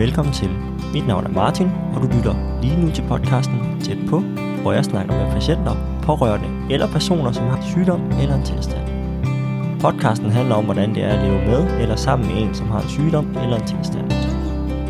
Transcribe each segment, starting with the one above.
Velkommen til. Mit navn er Martin, og du lytter lige nu til podcasten Tæt på, hvor jeg snakker med patienter, pårørende eller personer, som har sygdom eller en tilstand. Podcasten handler om, hvordan det er at leve med eller sammen med en, som har en sygdom eller en tilstand.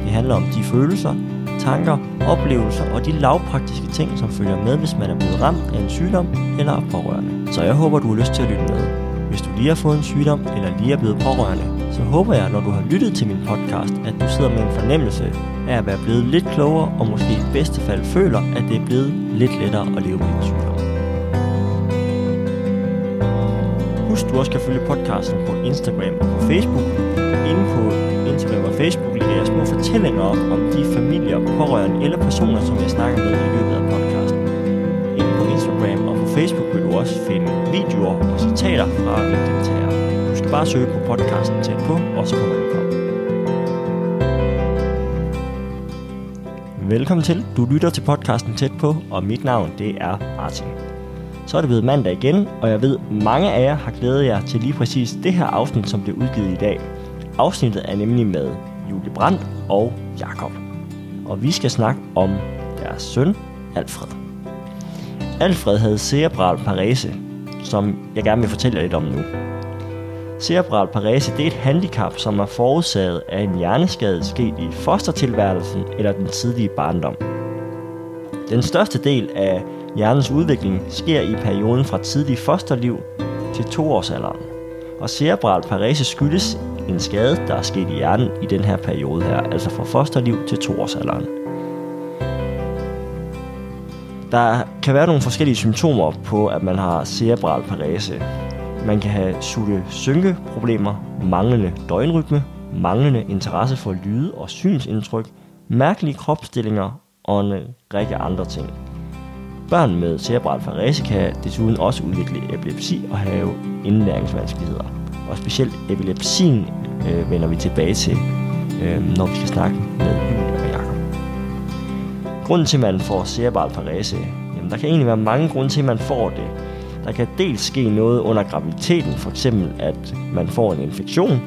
Det handler om de følelser, tanker, oplevelser og de lavpraktiske ting, som følger med, hvis man er blevet ramt af en sygdom eller er pårørende. Så jeg håber, du har lyst til at lytte med. Hvis du lige har fået en sygdom eller lige er blevet pårørende, så håber jeg, når du har lyttet til min podcast, at du sidder med en fornemmelse af at være blevet lidt klogere og måske i bedste fald føler, at det er blevet lidt lettere at leve med din sygdom. Husk, du også kan følge podcasten på Instagram og på Facebook. Inde på Instagram og Facebook ligger jeg små fortællinger om, om de familier, pårørende eller personer, som jeg snakker med i løbet af podcasten. Inde på Instagram og på Facebook vil du også finde videoer og citater fra mine deltagere. Bare søge på podcasten tæt på, og så kommer den frem. Velkommen til. Du lytter til podcasten tæt på, og mit navn det er Martin. Så er det blevet mandag igen, og jeg ved, mange af jer har glædet jer til lige præcis det her afsnit, som bliver udgivet i dag. Afsnittet er nemlig med Julie Brandt og Jakob. Og vi skal snakke om deres søn, Alfred. Alfred havde cerebral parese, som jeg gerne vil fortælle jer lidt om nu. Cerebral parese det er et handicap, som er forårsaget af en hjerneskade sket i fostertilværelsen eller den tidlige barndom. Den største del af hjernens udvikling sker i perioden fra tidlig fosterliv til toårsalderen. Og cerebral parese skyldes en skade, der er sket i hjernen i den her periode her, altså fra fosterliv til toårsalderen. Der kan være nogle forskellige symptomer på, at man har cerebral parese. Man kan have sutte synke problemer manglende døgnrytme, manglende interesse for lyde og synsindtryk, mærkelige kropsstillinger og en række andre ting. Børn med cerebral parese kan desuden også udvikle epilepsi og have indlæringsvanskeligheder. Og specielt epilepsien øh, vender vi tilbage til, øh, når vi skal snakke med Julie og Jacob. Grunden til, at man får cerebral parese, jamen der kan egentlig være mange grunde til, at man får det. Der kan dels ske noget under graviditeten, for eksempel at man får en infektion,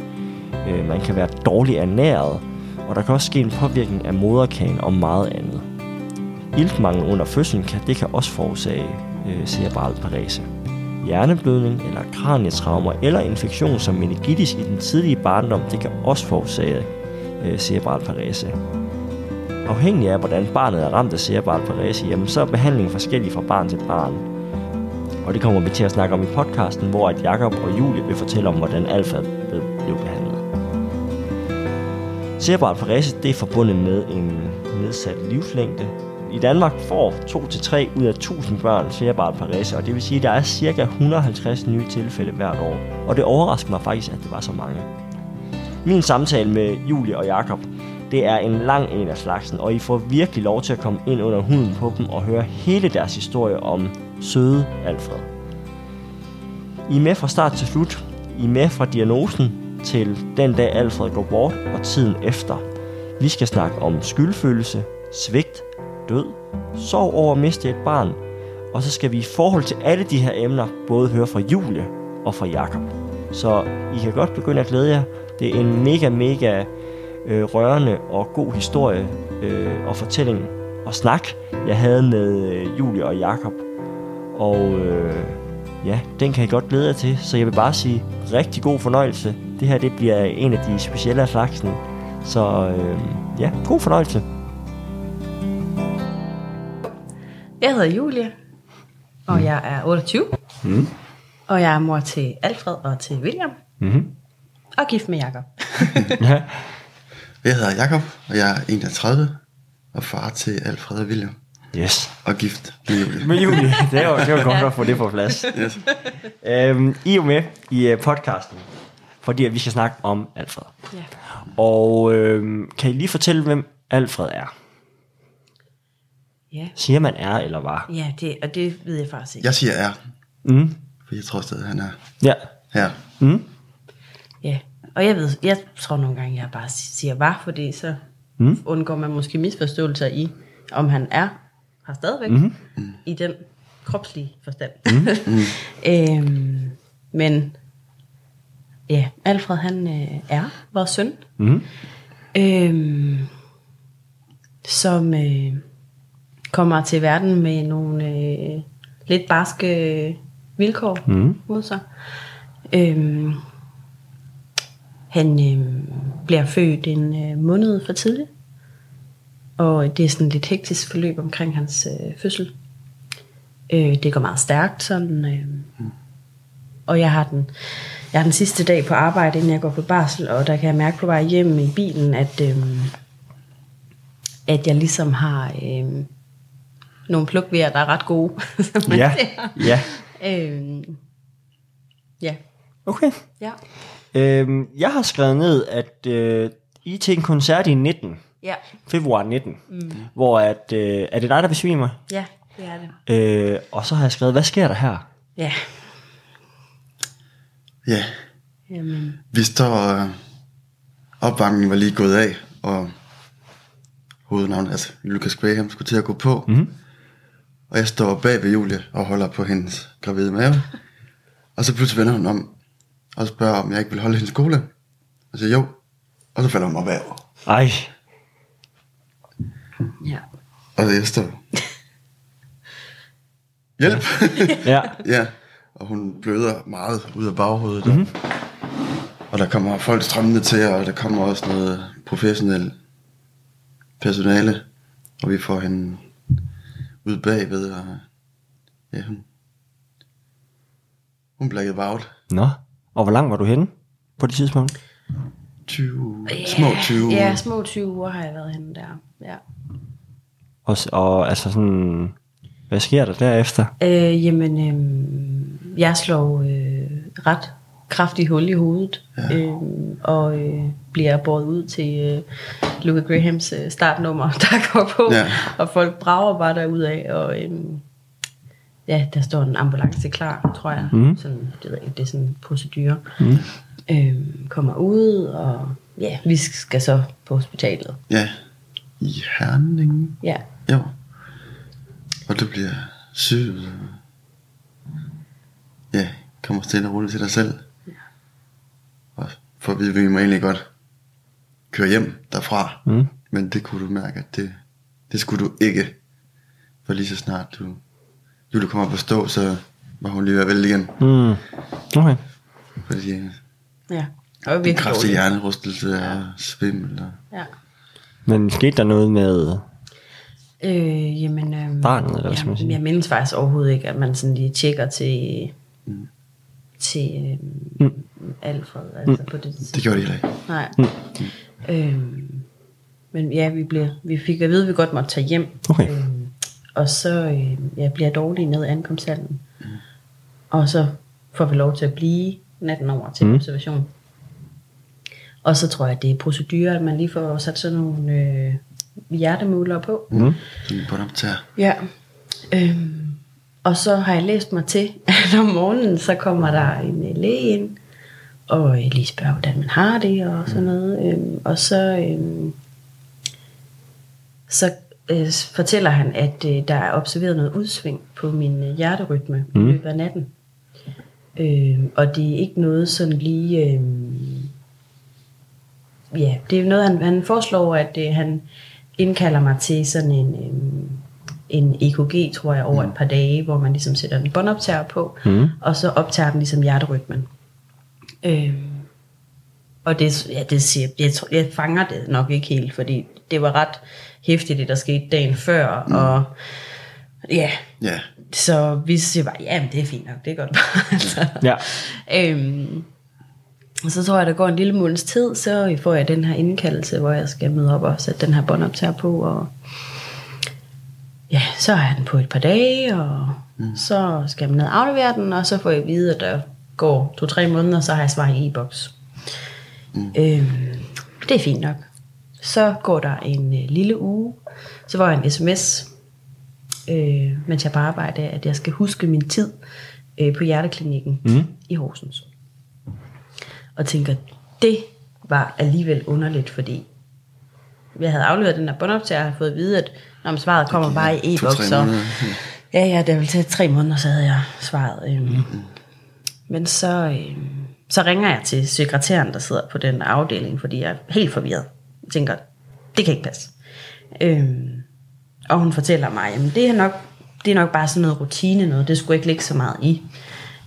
øh, man kan være dårligt ernæret, og der kan også ske en påvirkning af moderkagen og meget andet. Iltmangel under fødslen kan, det kan også forårsage øh, cerebral parese. Hjerneblødning eller kranietraumer eller infektion som meningitis i den tidlige barndom, det kan også forårsage øh, cerebral parese. Afhængig af, hvordan barnet er ramt af cerebral parese, jamen, så er behandlingen forskellig fra barn til barn. Og det kommer vi til at snakke om i podcasten, hvor at Jakob og Julie vil fortælle om, hvordan alfa blev behandlet. Cerebral parese det er forbundet med en nedsat livslængde. I Danmark får 2-3 ud af 1000 børn cerebral parese, og det vil sige, at der er ca. 150 nye tilfælde hvert år. Og det overrasker mig faktisk, at det var så mange. Min samtale med Julie og Jakob, det er en lang en af slagsen, og I får virkelig lov til at komme ind under huden på dem og høre hele deres historie om søde Alfred. I er med fra start til slut. I er med fra diagnosen til den dag Alfred går bort og tiden efter. Vi skal snakke om skyldfølelse, svigt, død, sorg over at miste et barn, og så skal vi i forhold til alle de her emner både høre fra Julie og fra Jakob. Så I kan godt begynde at glæde jer. Det er en mega, mega øh, rørende og god historie øh, og fortælling og snak, jeg havde med øh, Julie og Jakob. Og øh, ja, den kan I godt glæde jer til, så jeg vil bare sige rigtig god fornøjelse. Det her det bliver en af de specielle af slagsen. Så øh, ja, god fornøjelse. Jeg hedder Julie, og jeg er 28. Mm. Og jeg er mor til Alfred og til William. Mm-hmm. Og gift med Jakob. ja. Jeg hedder Jakob, og jeg er 31 og far til Alfred og William. Yes. Og gift med Julie. med Julie. Det var, det var godt at få det på plads. Yes. Øhm, I er jo med i uh, podcasten, fordi at vi skal snakke om Alfred. Ja. Og øhm, kan I lige fortælle, hvem Alfred er? Ja. Siger man er eller var? Ja, det, og det ved jeg faktisk ikke. Jeg siger er. Mm. For jeg tror stadig, han er ja. her. Mm. Ja, og jeg ved, jeg tror nogle gange, jeg bare siger var, fordi så mm. undgår man måske misforståelser i, om han er her stadigvæk, mm. i den kropslige forstand. Mm. øhm, men ja, Alfred han øh, er vores søn. Mm. Øhm, som øh, kommer til verden med nogle øh, lidt barske vilkår mm. mod sig. Øhm, han øh, bliver født en øh, måned for tidligt, og det er sådan lidt hektisk forløb omkring hans øh, fødsel. Øh, det går meget stærkt, sådan, øh, og jeg har den jeg har den sidste dag på arbejde, inden jeg går på barsel, og der kan jeg mærke på vej hjem i bilen, at, øh, at jeg ligesom har øh, nogle plukvejer, der er ret gode. Ja, ja. Øh, ja. Okay. Ja. Øhm, jeg har skrevet ned, at øh, I til en koncert i 19, Ja. februar 19, mm. hvor at, øh, er det dig, der besvimer? Ja, det er det. Øh, og så har jeg skrevet, hvad sker der her? Ja. Ja, Jamen, vi står... Øh, opvarmningen var lige gået af, og hovednavnet, altså Lucas Graham, skulle til at gå på. Mm-hmm. Og jeg står bag ved Julie og holder på hendes gravide mave. og så pludselig vender hun om og spørger, om jeg ikke vil holde hendes skole. Og siger jo. Og så falder hun mig bagover. Ej, ja. Og jeg står... Hjælp! ja. ja, og hun bløder meget ud af baghovedet. Mm-hmm. Og der kommer folk strømmende til, og der kommer også noget professionelt personale. Og vi får hende ud bagved, og ja, hun, hun blackede bare out. Nå, og hvor langt var du henne på det tidspunkt? 20, små 20 Ja, uger. små 20 uger har jeg været henne der. Ja. Og, og altså sådan, hvad sker der derefter? Øh, jamen, øh, jeg slår øh, ret kraftigt hul i hovedet, ja. øh, og øh, bliver båret ud til øh, Luke Grahams øh, startnummer, der går på, Ja. og folk brager bare derudad, og øh, ja, der står en ambulance klar, tror jeg. Mm. Sådan, det, ved jeg det er sådan en procedure. Mm. Øh, kommer ud, og ja, vi skal så på hospitalet. Ja, i Herning. Ja, Jo. Og du bliver syet. og Ja, kommer stille og roligt til dig selv. Og for at vide, at vi må egentlig godt køre hjem derfra. Mm. Men det kunne du mærke, at det, det skulle du ikke. For lige så snart du, Julie kommer på stå, så var hun lige ved at vælge igen. Mm. Okay. Fordi øh, ja. Og en virkelig kraftig dårligt. hjernerystelse og svimmel. Og, Ja. Men skete der noget med... Øh, jamen, øh, Barnet, eller hvad? Jeg mindes faktisk overhovedet ikke, at man sådan lige tjekker til, mm. til øh, mm. Alfred, altså mm. på det det gjorde det heller ikke. Nej. Mm. Øh, men ja, vi, blev, vi fik at vide, at vi godt måtte tage hjem. Okay. Øh, og så øh, ja, bliver jeg dårlig ned i ankomsthallen. Mm. Og så får vi lov til at blive natten over til mm. observation. Og så tror jeg, det er procedurer, at man lige får sat sådan nogle øh, hjertemålere på. Mm. Sådan på til. Ja. Øhm, og så har jeg læst mig til, at om morgenen, så kommer der en øh, læge ind, og øh, lige spørger, hvordan man har det, og sådan noget. Øhm, og så, øhm, så øh, fortæller han, at øh, der er observeret noget udsving på min øh, hjerterytme mm. i løbet af natten. Øhm, og det er ikke noget sådan lige... Øhm, ja, det er noget, han, han foreslår, at øh, han indkalder mig til sådan en, øhm, en EKG, tror jeg, over mm. et par dage, hvor man ligesom sætter en båndoptager på, mm. og så optager den ligesom hjerterytmen. Øhm, og det, ja, det siger, jeg, tror, jeg fanger det nok ikke helt, fordi det var ret hæftigt, det der skete dagen før, mm. og ja, Ja, så vi siger bare, ja, det er fint nok, det er godt bare. altså. Ja. Øhm, og så tror jeg, der går en lille måneds tid, så får jeg den her indkaldelse, hvor jeg skal møde op og sætte den her båndoptager på. Og ja, så er den på et par dage, og mm. så skal man ned og aflevere den, og så får jeg at vide, at der går to-tre måneder, så har jeg svar i e-boks. Mm. Øhm, det er fint nok. Så går der en øh, lille uge, så får jeg en sms, øh, mens jeg bare arbejder, at jeg skal huske min tid øh, på hjerteklinikken mm. i Horsens. Og tænker, det var alligevel underligt, fordi jeg havde afleveret den her båndoptager, og havde fået at vide, at når svaret kommer bare i e-boks, så ja, ja, det ville tage tre måneder, så havde jeg svaret. Øhm. Mm. Men så, øhm, så ringer jeg til sekretæren, der sidder på den afdeling, fordi jeg er helt forvirret. Jeg tænker, det kan ikke passe. Øhm, og hun fortæller mig, at det er nok, det er nok bare sådan noget rutine noget, det skulle ikke ligge så meget i.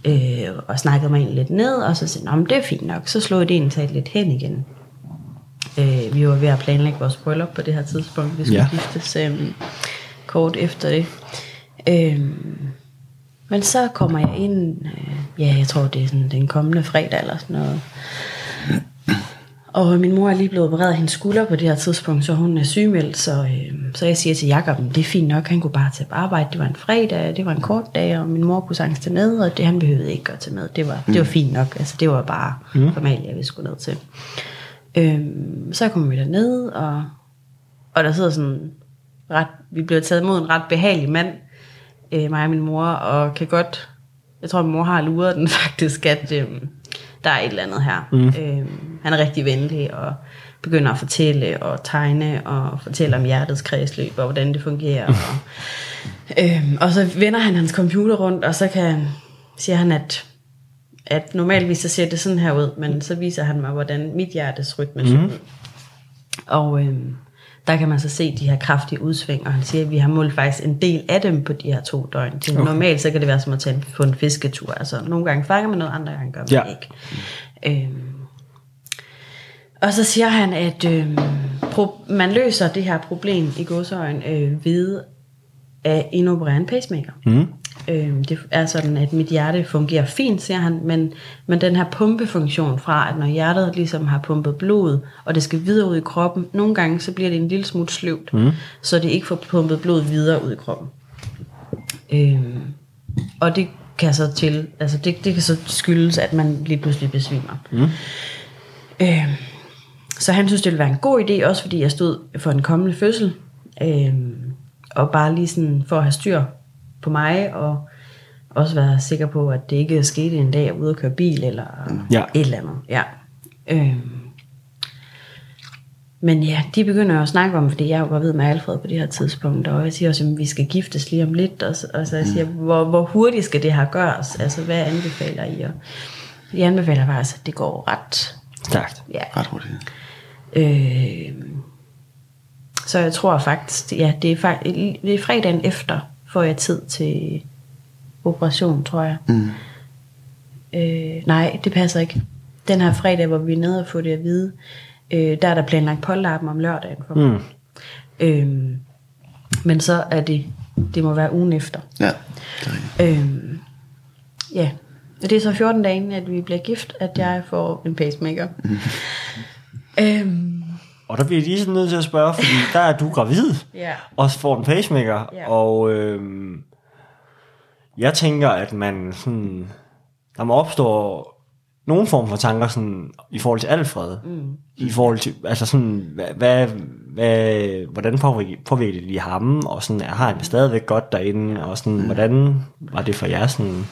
Øh, og snakkede mig egentlig lidt ned, og så sagde jeg, det er fint nok. Så slog det egentlig lidt hen igen. Øh, vi var ved at planlægge vores bryllup på det her tidspunkt. Vi skulle ja. giftes øh, kort efter det. Øh, men så kommer jeg ind, øh, ja, jeg tror det er sådan den kommende fredag eller sådan noget. Og min mor er lige blevet opereret af hendes skulder på det her tidspunkt, så hun er sygemeldt. Så, øh, så jeg siger til Jakob, det er fint nok, han kunne bare tage på arbejde. Det var en fredag, det var en kort dag, og min mor kunne sagtens tage med, og det han behøvede ikke at tage med. Det var, mm. det var fint nok, altså det var bare mm. formalt, jeg vi skulle ned til. Øh, så kommer vi derned, og, og der sidder sådan ret, vi bliver taget imod en ret behagelig mand, øh, mig og min mor, og kan godt, jeg tror min mor har luret den faktisk, at øh, der er et eller andet her. Mm. Øh, han er rigtig venlig, og begynder at fortælle og tegne, og fortælle om hjertets kredsløb, og hvordan det fungerer. Og, øh, og så vender han hans computer rundt, og så kan, siger han, at at normalvis så ser det sådan her ud, men så viser han mig, hvordan mit hjertes rytme mm. ud. Og øh, der kan man så se de her kraftige udsving, og han siger, at vi har målt faktisk en del af dem på de her to døgn. Til okay. Normalt så kan det være som at tage på en fisketur. Altså nogle gange fanger man noget, andre gange gør man ja. ikke. Øh, og så siger han, at øh, pro- man løser det her problem i godsøjen øh, ved at inoperere en pacemaker. Mm. Øh, det er sådan, at mit hjerte fungerer fint, siger han, men, men den her pumpefunktion fra, at når hjertet ligesom har pumpet blod, og det skal videre ud i kroppen, nogle gange så bliver det en lille smule sløvt, mm. så det ikke får pumpet blod videre ud i kroppen. Øh, og det kan så til, altså det, det kan så skyldes, at man lige pludselig besvimer. Mm. Øh, så han synes, det ville være en god idé, også fordi jeg stod for en kommende fødsel, øh, og bare lige sådan for at have styr på mig, og også være sikker på, at det ikke skete en dag, jeg ude og køre bil, eller ja. et eller andet. Ja. Øhm. Men ja, de begynder at snakke om, fordi jeg var ved med Alfred på det her tidspunkt, og jeg siger også, at vi skal giftes lige om lidt, og så, og så jeg siger, mm. hvor, hvor hurtigt skal det her gøres? Altså, hvad anbefaler I? Og de anbefaler bare, at det går ret stærkt. Ja. Ret hurtigt. Øh, så jeg tror faktisk, ja, det er, faktisk, det er fredagen efter, får jeg tid til operation, tror jeg. Mm. Øh, nej, det passer ikke. Den her fredag, hvor vi er nede og få det at vide, øh, der er der planlagt polterappen om lørdagen for mig. Mm. Øh, men så er det, det må være ugen efter. Ja, det er øh, Ja, og det er så 14 dage, at vi bliver gift, at jeg får en pacemaker. Mm. øhm, og der bliver jeg lige sådan nødt til at spørge, fordi der er du gravid, ja. og får en pacemaker, ja. og øh, jeg tænker, at man sådan, der må opstå nogen form for tanker sådan, i forhold til Alfred, mm. i forhold til, altså sådan, hvad, hvad, hvad hvordan påvirker, det lige ham, og sådan, har han stadigvæk godt derinde, og sådan, mm. hvordan var det for jer sådan?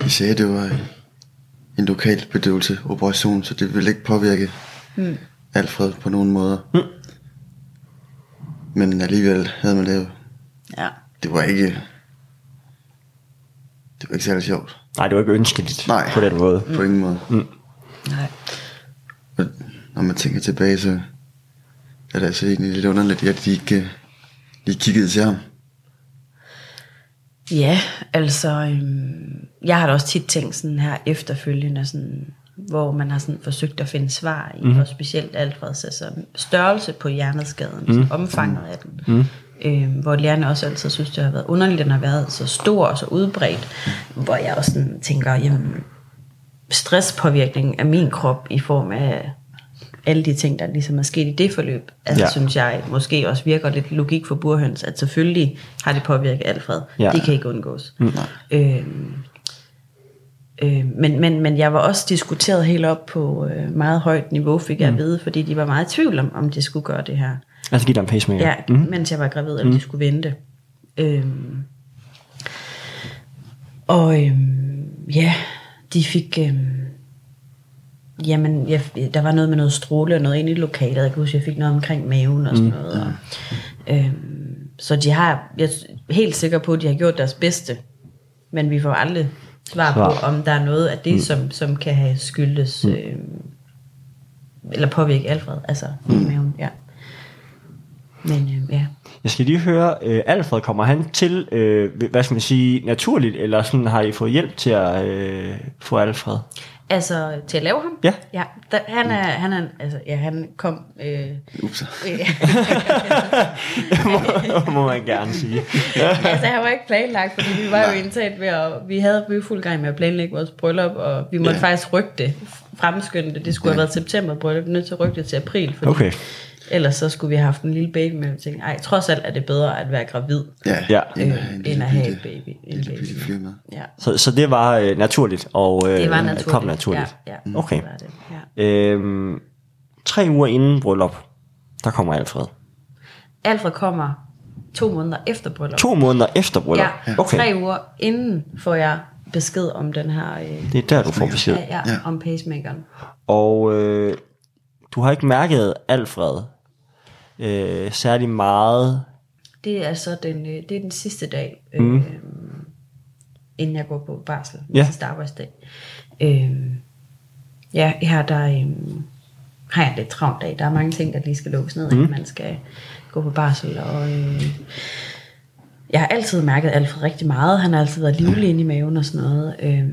Vi sagde, det var en lokal bedøvelse operation, så det ville ikke påvirke mm. Alfred på nogen måde. Mm. Men alligevel havde man det Ja. Det var ikke... Det var ikke særlig sjovt. Nej, det var ikke ønskeligt Nej, på den måde. på ingen måde. Mm. Nej. Og når man tænker tilbage, så er det altså egentlig lidt underligt, at de ikke lige kiggede til ham. Ja, altså, øhm, jeg har da også tit tænkt sådan her efterfølgende, sådan, hvor man har sådan forsøgt at finde svar i, mm. og specielt Alfreds altså størrelse på hjerneskaden, mm. altså omfanget af den. Mm. Øh, hvor lærerne også altid synes, det har været underligt, at den har været så stor og så udbredt, hvor jeg også sådan tænker, jamen, stresspåvirkning af min krop i form af alle de ting, der ligesom er sket i det forløb, altså ja. synes jeg måske også virker lidt logik for burhøns, at selvfølgelig har det påvirket Alfred. Ja. Det kan ikke undgås. Mm. Øh, Øh, men, men, men jeg var også diskuteret helt op på øh, meget højt niveau, fik jeg at mm. vide, fordi de var meget i tvivl om, om de skulle gøre det her. Altså give dig en pacemaker? Ja, mm. mens jeg var gravid, eller mm. de skulle vente. Øh, og øh, ja, de fik... Øh, jamen, jeg, der var noget med noget stråle og noget inde i lokalet. Jeg kan huske, jeg fik noget omkring maven og sådan mm. noget. Og, øh, så de har, jeg er helt sikker på, at de har gjort deres bedste. Men vi får aldrig svar, svar. på, om der er noget af det, mm. som, som kan have skyldes, mm. øh, eller påvirke Alfred, altså mm. maven, ja. Men øh, ja. Jeg skal lige høre, øh, Alfred, kommer han til, øh, hvad skal man sige, naturligt, eller sådan har I fået hjælp til at øh, få Alfred? Altså, til at lave ham? Ja. Ja, der, han er, han er, altså, ja, han kom, øh, Ups. må, må man gerne sige. altså, han var ikke planlagt, fordi vi var jo indtaget ved at, vi havde vi fuld gang med at planlægge vores bryllup, og vi måtte Ja. faktisk rykke det, fremskynde det. Det skulle have været september bryllup, nødt til at rykke det til april, fordi Okay. Ellers så skulle vi have haft en lille baby, men vi tænkte, ej, trods alt er det bedre at være gravid, Ja, Ja. end, øh, at have en end at have et baby. En lille baby. med. Ja, Så, så det var øh, naturligt, og øh, det var naturligt. kom naturligt. Ja, ja Okay. det var det. Ja. Øhm, tre uger inden bryllup, der kommer Alfred. Alfred kommer to måneder efter bryllup. To måneder efter bryllup. Ja, Okay, tre uger inden får jeg besked om den her, øh, det er der, du får besked. ja, ja, Ja. om pacemakeren. Og øh, du har ikke mærket Alfred øh, særlig meget. Det er så den, øh, det er den sidste dag, øh, mm. inden jeg går på barsel. Ja. Sidste arbejdsdag. Øh, ja, her der øh, har jeg en lidt travlt dag. Der er mange ting, der lige skal lukkes ned, mm. inden man skal gå på barsel. Og, øh, jeg har altid mærket Alfred rigtig meget. Han har altid været livlig inde i maven og sådan noget. Øh,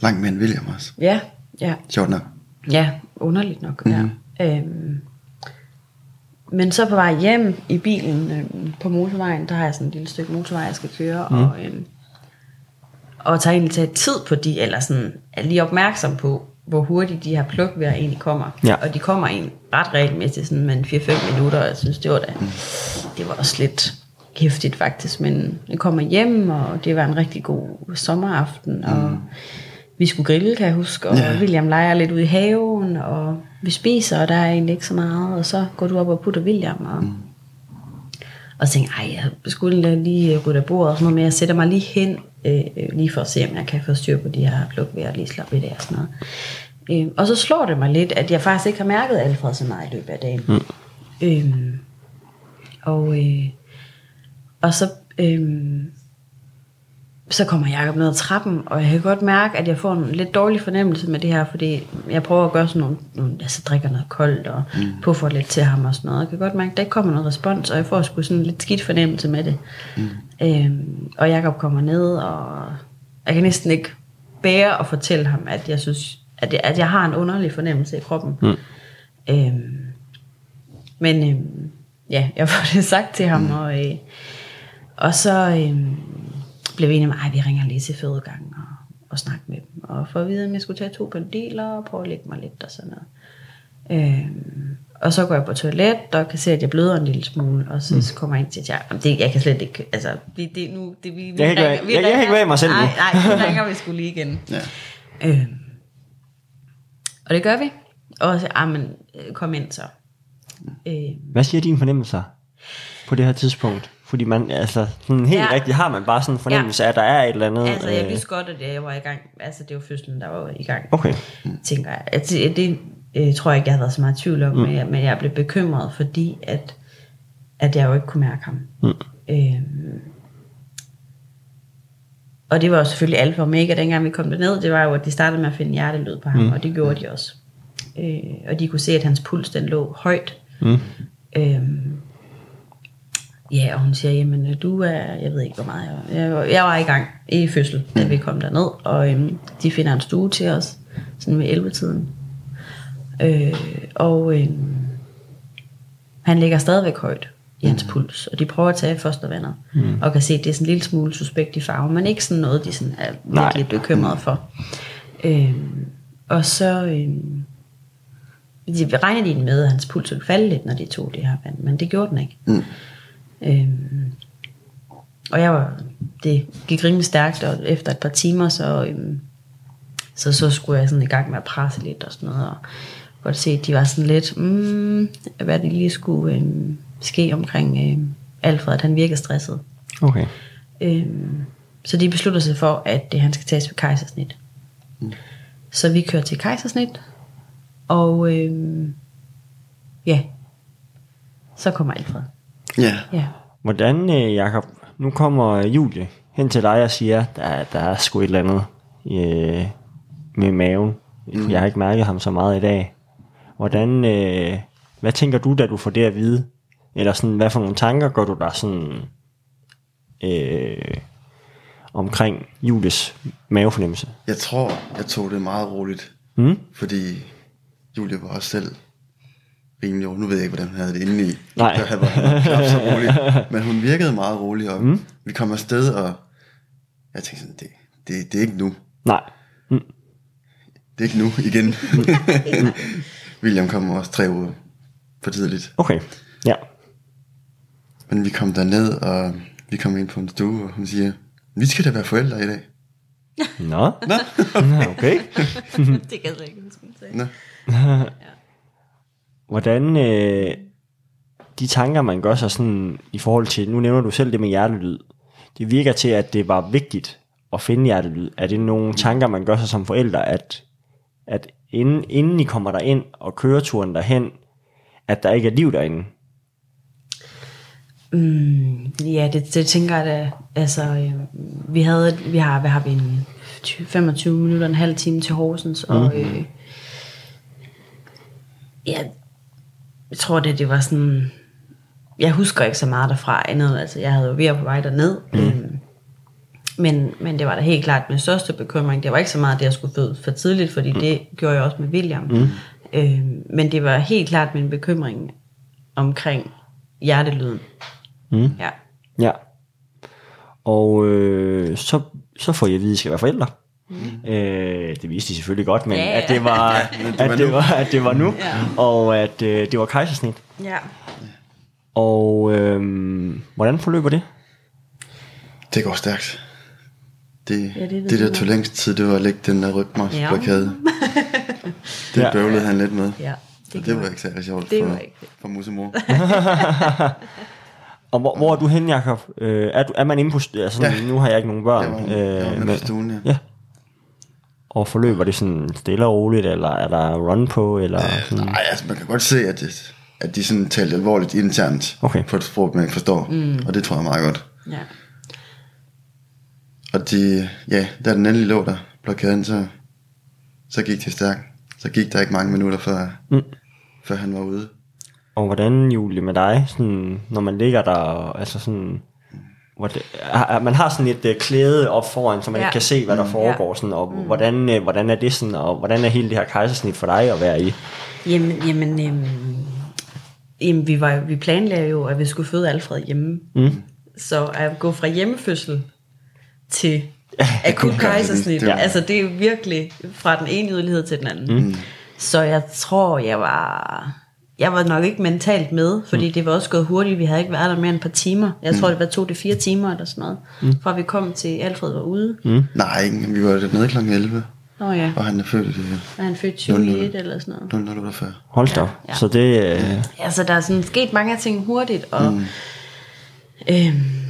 Langt mere end William også. ja, ja. Sjovt nok. Ja, underligt nok. Mm-hmm. Ja. Øhm, men så på vej hjem i bilen øhm, på motorvejen, der har jeg sådan et lille stykke motorvej, jeg skal køre, mm. og, øhm, og tager egentlig taget tid på de, eller sådan, er lige opmærksom på, hvor hurtigt de her plukvejr egentlig kommer. Ja. Og de kommer egentlig ret regelmæssigt, sådan med en 4-5 minutter, og jeg synes, det var da, det var også lidt hæftigt faktisk, men jeg kommer hjem, og det var en rigtig god sommeraften, og vi skulle grille, kan jeg huske, og ja. William leger lidt ude i haven, og vi spiser, og der er egentlig ikke så meget, og så går du op og putter William, og, mm. og tænker jeg, ej, jeg skulle lige rydde af bordet og sådan noget, men jeg sætter mig lige hen, øh, lige for at se, om jeg kan få styr på de her plukvejr, og lige slappe lidt af og sådan noget. Øh, og så slår det mig lidt, at jeg faktisk ikke har mærket Alfred så meget i løbet af dagen. Mm. Øh, og, øh, og så, øh, så kommer Jacob ned ad trappen, og jeg kan godt mærke, at jeg får en lidt dårlig fornemmelse med det her, fordi jeg prøver at gøre sådan nogle, nogle altså drikker noget koldt, og mm. puffer lidt til ham og sådan noget. Jeg kan godt mærke, at der ikke kommer noget respons, og jeg får sgu sådan en lidt skidt fornemmelse med det. Mm. Øhm, og Jacob kommer ned, og jeg kan næsten ikke bære at fortælle ham, at jeg synes, at jeg, at jeg har en underlig fornemmelse i kroppen. Mm. Øhm, men øhm, ja, jeg får det sagt til ham, mm. og, øh, og så øhm, blev vi enige med, at vi ringer lige til fødegangen og, og snakke med dem. Og for at vide, om jeg skulle tage to pandiler og prøve at lægge mig lidt og sådan noget. Øhm, og så går jeg på toilet og kan se, at jeg bløder en lille smule. Og så, mm. så kommer jeg ind til, at jeg, "Jamen, det, jeg kan slet ikke, altså, det, det, nu, det, vi, vi Jeg kan ikke ringer- vi jeg- jeg kan ikke ringer- være mig selv. Nej, nej, nu ringer vi skulle lige igen. Ja. Øhm, og det gør vi. Og så, ah, men, øh, kom ind så. Øhm, Hvad siger dine fornemmelser på det her tidspunkt? Fordi man, altså, sådan helt Ja. ja. rigtigt har man bare sådan en fornemmelse af, at der er et eller andet... altså, jeg øh, vidste godt, at jeg var i gang. Altså, det var fødslen, der var i gang. Okay. tænker jeg. At det, øh, tror jeg ikke, jeg har været så meget i tvivl om, mm. men, jeg, men jeg blev bekymret, fordi at, at jeg jo ikke kunne mærke ham. Mm. Øhm, og det var jo selvfølgelig alfa og omega, dengang vi kom derned, det var jo, at de startede med at finde hjertelyd på ham, mm. og det gjorde de også. Øh, og de kunne se, at hans puls, den lå højt. Mm. Øhm, ja, og hun siger, jamen du er, jeg ved ikke hvor meget, jeg, jeg, jeg var i gang i fødsel, da vi kom derned, og øhm, de finder en stue til os, sådan ved 11-tiden. Øh, og øhm, han ligger stadigvæk højt i hans puls, og de prøver at tage fostervandet, mm. og kan se, at det er sådan en lille smule suspekt i farve, men ikke sådan noget, de sådan er Nej. virkelig bekymrede for. Øhm, og så øhm, de regnede de med, at hans puls ville falde lidt, når de tog det her vand, men det gjorde den ikke. Mm. Øhm, og jeg var, det gik rimelig stærkt, og efter et par timer, så, øhm, så, så skulle jeg sådan i gang med at presse lidt og sådan noget, og godt se, at de var sådan lidt, mm, hvad det lige skulle øhm, ske omkring øhm, Alfred, at han virkede stresset. Okay. Øhm, så de beslutter sig for, at det, han skal tages ved kejsersnit. Mm. Så vi kører til kejsersnit, og øhm, ja, så kommer Alfred. Ja. Ja. Hvordan, øh, Jacob, nu kommer Julie hen til dig og siger, der, der er sgu et eller andet øh, med maven. Mm. Jeg har ikke mærket ham så meget i dag. Hvordan, øh, hvad tænker du, da du får det at vide? Eller sådan, hvad for nogle tanker går du der sådan øh, omkring Julies mavefornemmelse? Jeg tror, jeg tog det meget roligt. Mm? Fordi Julie var også selv rimelig rolig. Nu ved jeg ikke, hvordan hun havde det inde i. Nej. Der var hun knap så rolig. Men hun virkede meget rolig, og mm. vi kom afsted, og jeg tænkte sådan, det, det, det er ikke nu. Nej. Det er ikke nu igen. William kom også tre uger for tidligt. Okay. Ja. Men vi kom derned, og vi kom ind på en stue, og hun siger, vi skal da være forældre i dag. Nå. Nå. okay. det kan jeg ikke huske, hun sagde. Nå. Hvordan øh, de tanker, man gør sig sådan i forhold til, nu nævner du selv det med hjertelyd, det virker til, at det var vigtigt at finde hjertelyd. Er det nogle tanker, man gør sig som forældre, at, at inden, inden I kommer derind og køreturen derhen, at der ikke er liv derinde? Mm, ja, det, det tænker jeg da. Altså, øh, vi havde, vi har, hvad har vi, en 20, 25 minutter, en halv time til Horsens, og øh, ja, jeg tror det, det var sådan, jeg husker ikke så meget derfra andet, altså jeg havde jo været på vej derned, mm. øhm, men, men det var da helt klart min største bekymring, det var ikke så meget det, jeg skulle føde for tidligt, fordi mm. det gjorde jeg også med William, mm. øhm, men det var helt klart min bekymring omkring hjertelyden. Mm. Ja. Ja. Og øh, så, så får jeg at vide, at I skal være forældre. Mm. Øh, det vidste de selvfølgelig godt, men Ja, ja. at det var, det var at, det nu. var, at det var nu, Ja. og at øh, det var kejsersnit. Ja. Og øh, hvordan forløber det? Det går stærkt. Det, Ja, ja, det det, der tog længst tid, det var at lægge den der rygmarvsblokade. det Ja. bøvlede han lidt med. Ja. Det, det var ikke særlig sjovt det for, var ikke fedt. for musemor. Og hvor, hvor er du hen, Jacob? Øh, er, du, er man inde på... Altså, ja. Ja. Nu har jeg ikke nogen børn. Jeg var, jeg var med men- på stuen, ja. ja. Og forløber det sådan stille og roligt, eller er der run på, eller sådan? Nej, altså man kan godt se, at, det, at de sådan talte alvorligt internt Okay. på et sprog, man ikke forstår. Mm. Og det tror jeg meget godt. Ja. Og de, ja, da den endelig lå der, blokaden, så, så gik det stærkt. Så gik der ikke mange minutter, før, Mm. før han var ude. Og hvordan, Julie, med dig, sådan, når man ligger der, altså sådan, hvor det, man har sådan et uh, klæde op foran, så man Ja. ikke kan se, hvad der foregår, sådan, og mm. hvordan, uh, hvordan er det sådan, og hvordan er hele det her kejsersnit for dig at være i? Jamen, jamen, jamen, jamen vi, var, vi planlagde jo, at vi skulle føde Alfred hjemme. Mm. Så at gå fra hjemmefødsel til akut kejsersnit, er- altså det er virkelig fra den ene yderlighed til den anden. Mm. Så jeg tror, jeg var... Jeg var nok ikke mentalt med, fordi mm. det var også gået hurtigt. Vi havde ikke været der mere end et par timer. Jeg tror, det var to til fire timer eller sådan noget. Mm. Fra vi kom til Alfred var ude. Mm. Nej, vi var dernede kl. 11, Nå ja, og han er født øh, er han født 21 eller sådan noget. 0048. Hold da op. Ja. Så det, uh, Altså, der er sådan sket mange ting hurtigt, og mm. øhm,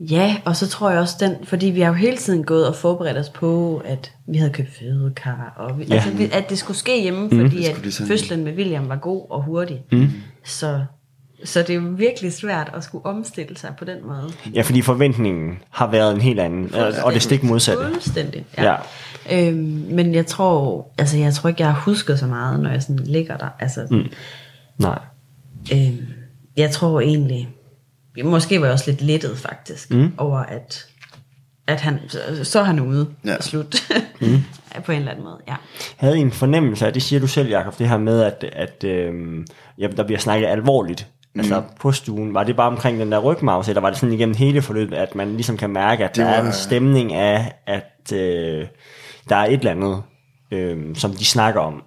ja, og så tror jeg også den, fordi vi har jo hele tiden gået og forberedt os på, at vi havde købt fødekar, og vi, Ja. altså, vi, at det skulle ske hjemme, fordi Det at fødslen med William var god og hurtig. Mm. Så, så det er jo virkelig svært at skulle omstille sig på den måde. ja, fordi forventningen har været en helt anden, og, og det stik modsatte. Fuldstændig, Ja. ja. ja. Øhm, men jeg tror, altså jeg tror ikke, jeg har husket så meget, når jeg sådan ligger der. Altså, mm. Nej. Øhm, jeg tror egentlig, måske var jeg også lidt lettet faktisk, mm. over at, at han, så, så er han ude Ja. ja. slut. Mm. på en eller anden måde, ja. havde I en fornemmelse af, det siger du selv, Jacob, det her med, at, at øhm, ja, der bliver snakket alvorligt, altså på stuen, var det bare omkring den der rygmavs, eller var det sådan igennem hele forløbet, at man ligesom kan mærke, at Det der er var- en stemning af, at øh, der er et eller andet, øh, som de snakker om.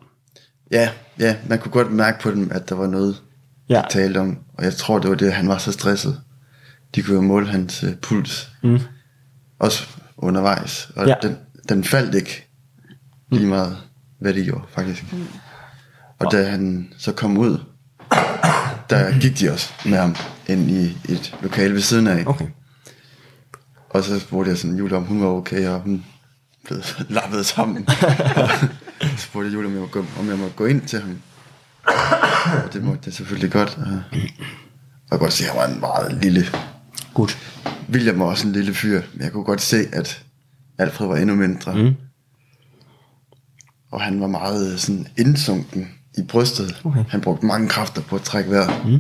Ja, ja, man kunne godt mærke på dem, at der var noget, Ja. de talte om. Og jeg tror, det var det, at han var så stresset. De kunne jo måle hans øh, puls. Mm. Også undervejs. Og Ja. den, den faldt ikke lige meget, hvad det gjorde, faktisk. Mm. Og da han så kom ud, der gik de også med ham ind i et lokale ved siden af. Okay. Og så spurgte jeg sådan Julie, om hun var okay, og hun blev lappet sammen. og så spurgte jeg Julie, om jeg, gå, om jeg måtte gå ind til ham. Og det måtte jeg selvfølgelig godt. Og, jeg kunne godt se, at han var en meget lille... Godt. William var også en lille fyr, men jeg kunne godt se, at Alfred var endnu mindre. Mm. Og han var meget sådan indsunken i brystet. Okay. Han brugte mange kræfter på at trække vejret. Mm.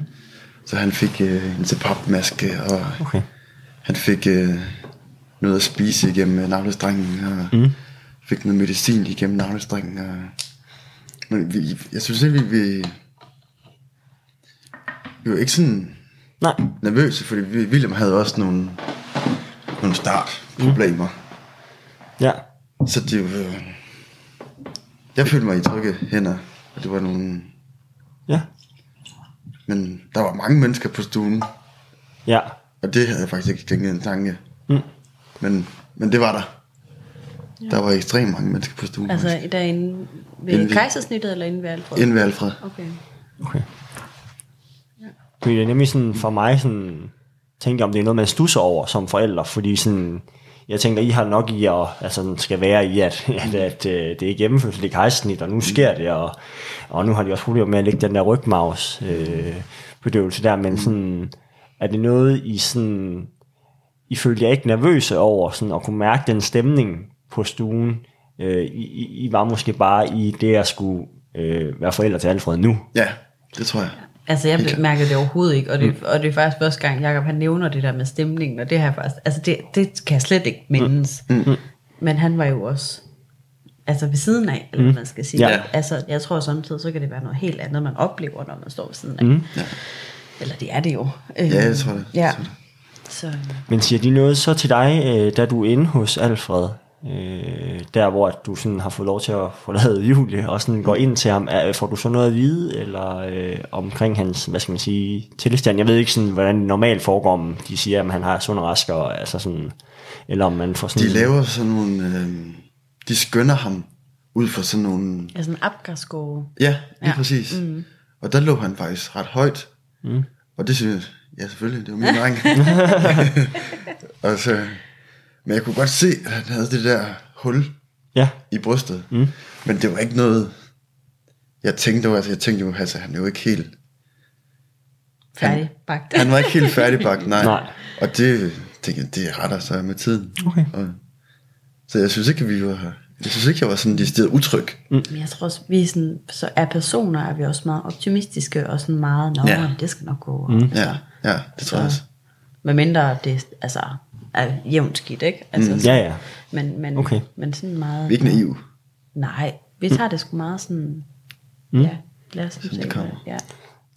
Så han fik øh, en CPAP-maske, og Okay. han fik øh, noget at spise igennem øh, navlestrengen, og mm. fik noget medicin igennem navlestrengen. Og, men vi, jeg synes ikke, vi, vi, vi var ikke sådan Nej. nervøse, fordi William havde også nogle, nogle startproblemer. Ja. Så det var... Jeg følte mig i trygge hænder, og det var nogle... Ja. Men der var mange mennesker på stuen, Ja. og det havde jeg faktisk ikke tænkt en tanke. Mm. Men, men det var der. Der var ekstremt mange mennesker på stuen. Altså faktisk. i dag inde ved Inden vi- kejsersnittet eller inde ved Alfred? Inden ved Alfred. Okay. Okay. Fordi det er nemlig sådan, for mig sådan, tænker om det er noget, man stusser over som forældre, fordi sådan, jeg tænker, I har nok i at, altså sådan skal være i, at, at, at øh, det er gennemført, det er kejsnit, og nu sker det, og, og nu har de også problemer med at lægge den der rygmavs øh, bedøvelse der, men sådan, er det noget, I sådan, I følte jer ikke nervøse over, sådan at kunne mærke den stemning på stuen, øh, I, I- var måske bare i det at skulle øh, være forældre til Alfred nu. Ja, det tror jeg. Altså jeg mærker det overhovedet ikke, og det, mm. og det er faktisk første gang, Jacob han nævner det der med stemningen, og det har jeg faktisk, altså det, det kan jeg slet ikke mindes. Mm. Men han var jo også, altså ved siden af, eller hvad man skal sige. Ja. Altså jeg tror samtidig, så kan det være noget helt andet, man oplever, når man står ved siden af. Mm. Ja. Eller det er det jo. Ja, det tror jeg. Ja. Så, Men siger de noget så til dig, øh, da du er inde hos Alfred, øh, der hvor at du sådan har fået lov til at forlade Julie, og sådan går ind til ham, er, får du så noget at vide, eller øh, omkring hans, hvad skal man sige, tilstand? Jeg ved ikke sådan, hvordan det normalt foregår, om de siger, at han har sund og rask, og, altså sådan, eller om man får sådan... De laver sådan nogle... Øh, de skønner ham ud fra sådan nogle... ja, sådan en. Ja, lige Ja. ja. præcis. Mm. Og der lå han faktisk ret højt. Mm. Og det synes jeg, ja selvfølgelig, det var min dreng. og så, men jeg kunne godt se, at han havde det der hul Ja, i brystet. Mm. Men det var ikke noget, jeg tænkte jo, altså jeg tænkte jo, altså han er jo ikke helt, Færdig bagt. han var ikke helt færdigbagt, nej. Nej. Og det, tænkte jeg, det retter sig med tiden. Okay. Og, så jeg synes ikke, at vi var, jeg synes ikke, jeg var sådan decideret utryg. Men jeg tror også, vi er sådan, så er personer, er vi også meget optimistiske, og sådan meget, nå, Ja. det skal nok gå. Mm. Ja, ja, det tror jeg også. Med mindre det altså, er jævnt skidt, ikke? Altså, Mm. ja, ja. Men, men, Okay. men sådan meget... Vi er ikke naive. Nej, vi tager det sgu meget sådan... Mm. Ja, lad os se. det kommer. Ja.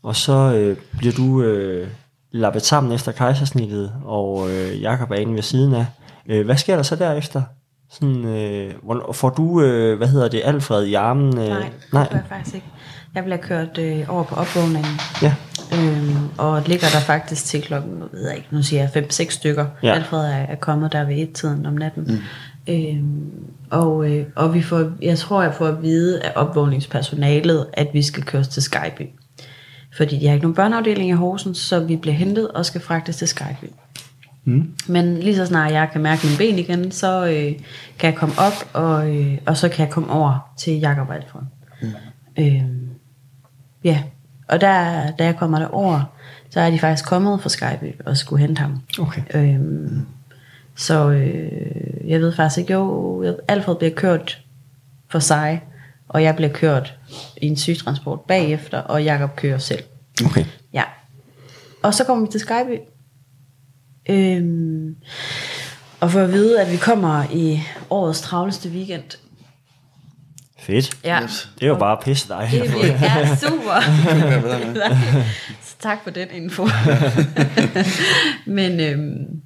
Og så øh, bliver du øh, lappet sammen efter kejsersnittet, og øh, Jakob er inde ved siden af. Øh, hvad sker der så derefter? Sådan, øh, får du, øh, hvad hedder det, Alfred i armen? Øh, Nej, nej. det gør jeg faktisk ikke. Jeg bliver kørt øh, over på opvågningen, Ja. Øhm, og ligger der faktisk til klokken, nu ved jeg ikke, nu siger jeg 5-6 stykker. Ja. Alfred er, er kommet der ved et-tiden om natten. Mm. Øhm, og, øh, og vi får, jeg tror, jeg får at vide af opvågningspersonalet, at vi skal køres til Skyby. Fordi de har ikke nogen børneafdeling i Horsens, så vi bliver hentet og skal fragtes til Skyby. Mm. Men lige så snart jeg kan mærke mine ben igen, så øh, kan jeg komme op, og, øh, og så kan jeg komme over til Jakob Alfred. Mm. Øhm, ja, og der, da jeg kommer derover, så er de faktisk kommet fra Skyby og skulle hente ham. Okay. Øhm, så øh, jeg ved faktisk ikke, jo, Alfred bliver kørt for sig, og jeg bliver kørt i en sygtransport bagefter, og Jakob kører selv. Okay. Ja. Og så kommer vi til Skyby. Øhm, og for at vide, at vi kommer i årets travleste weekend. Fedt. Ja. Yes. Det er jo bare pisse dig. Det ja, super. Så tak for den info. men, øhm,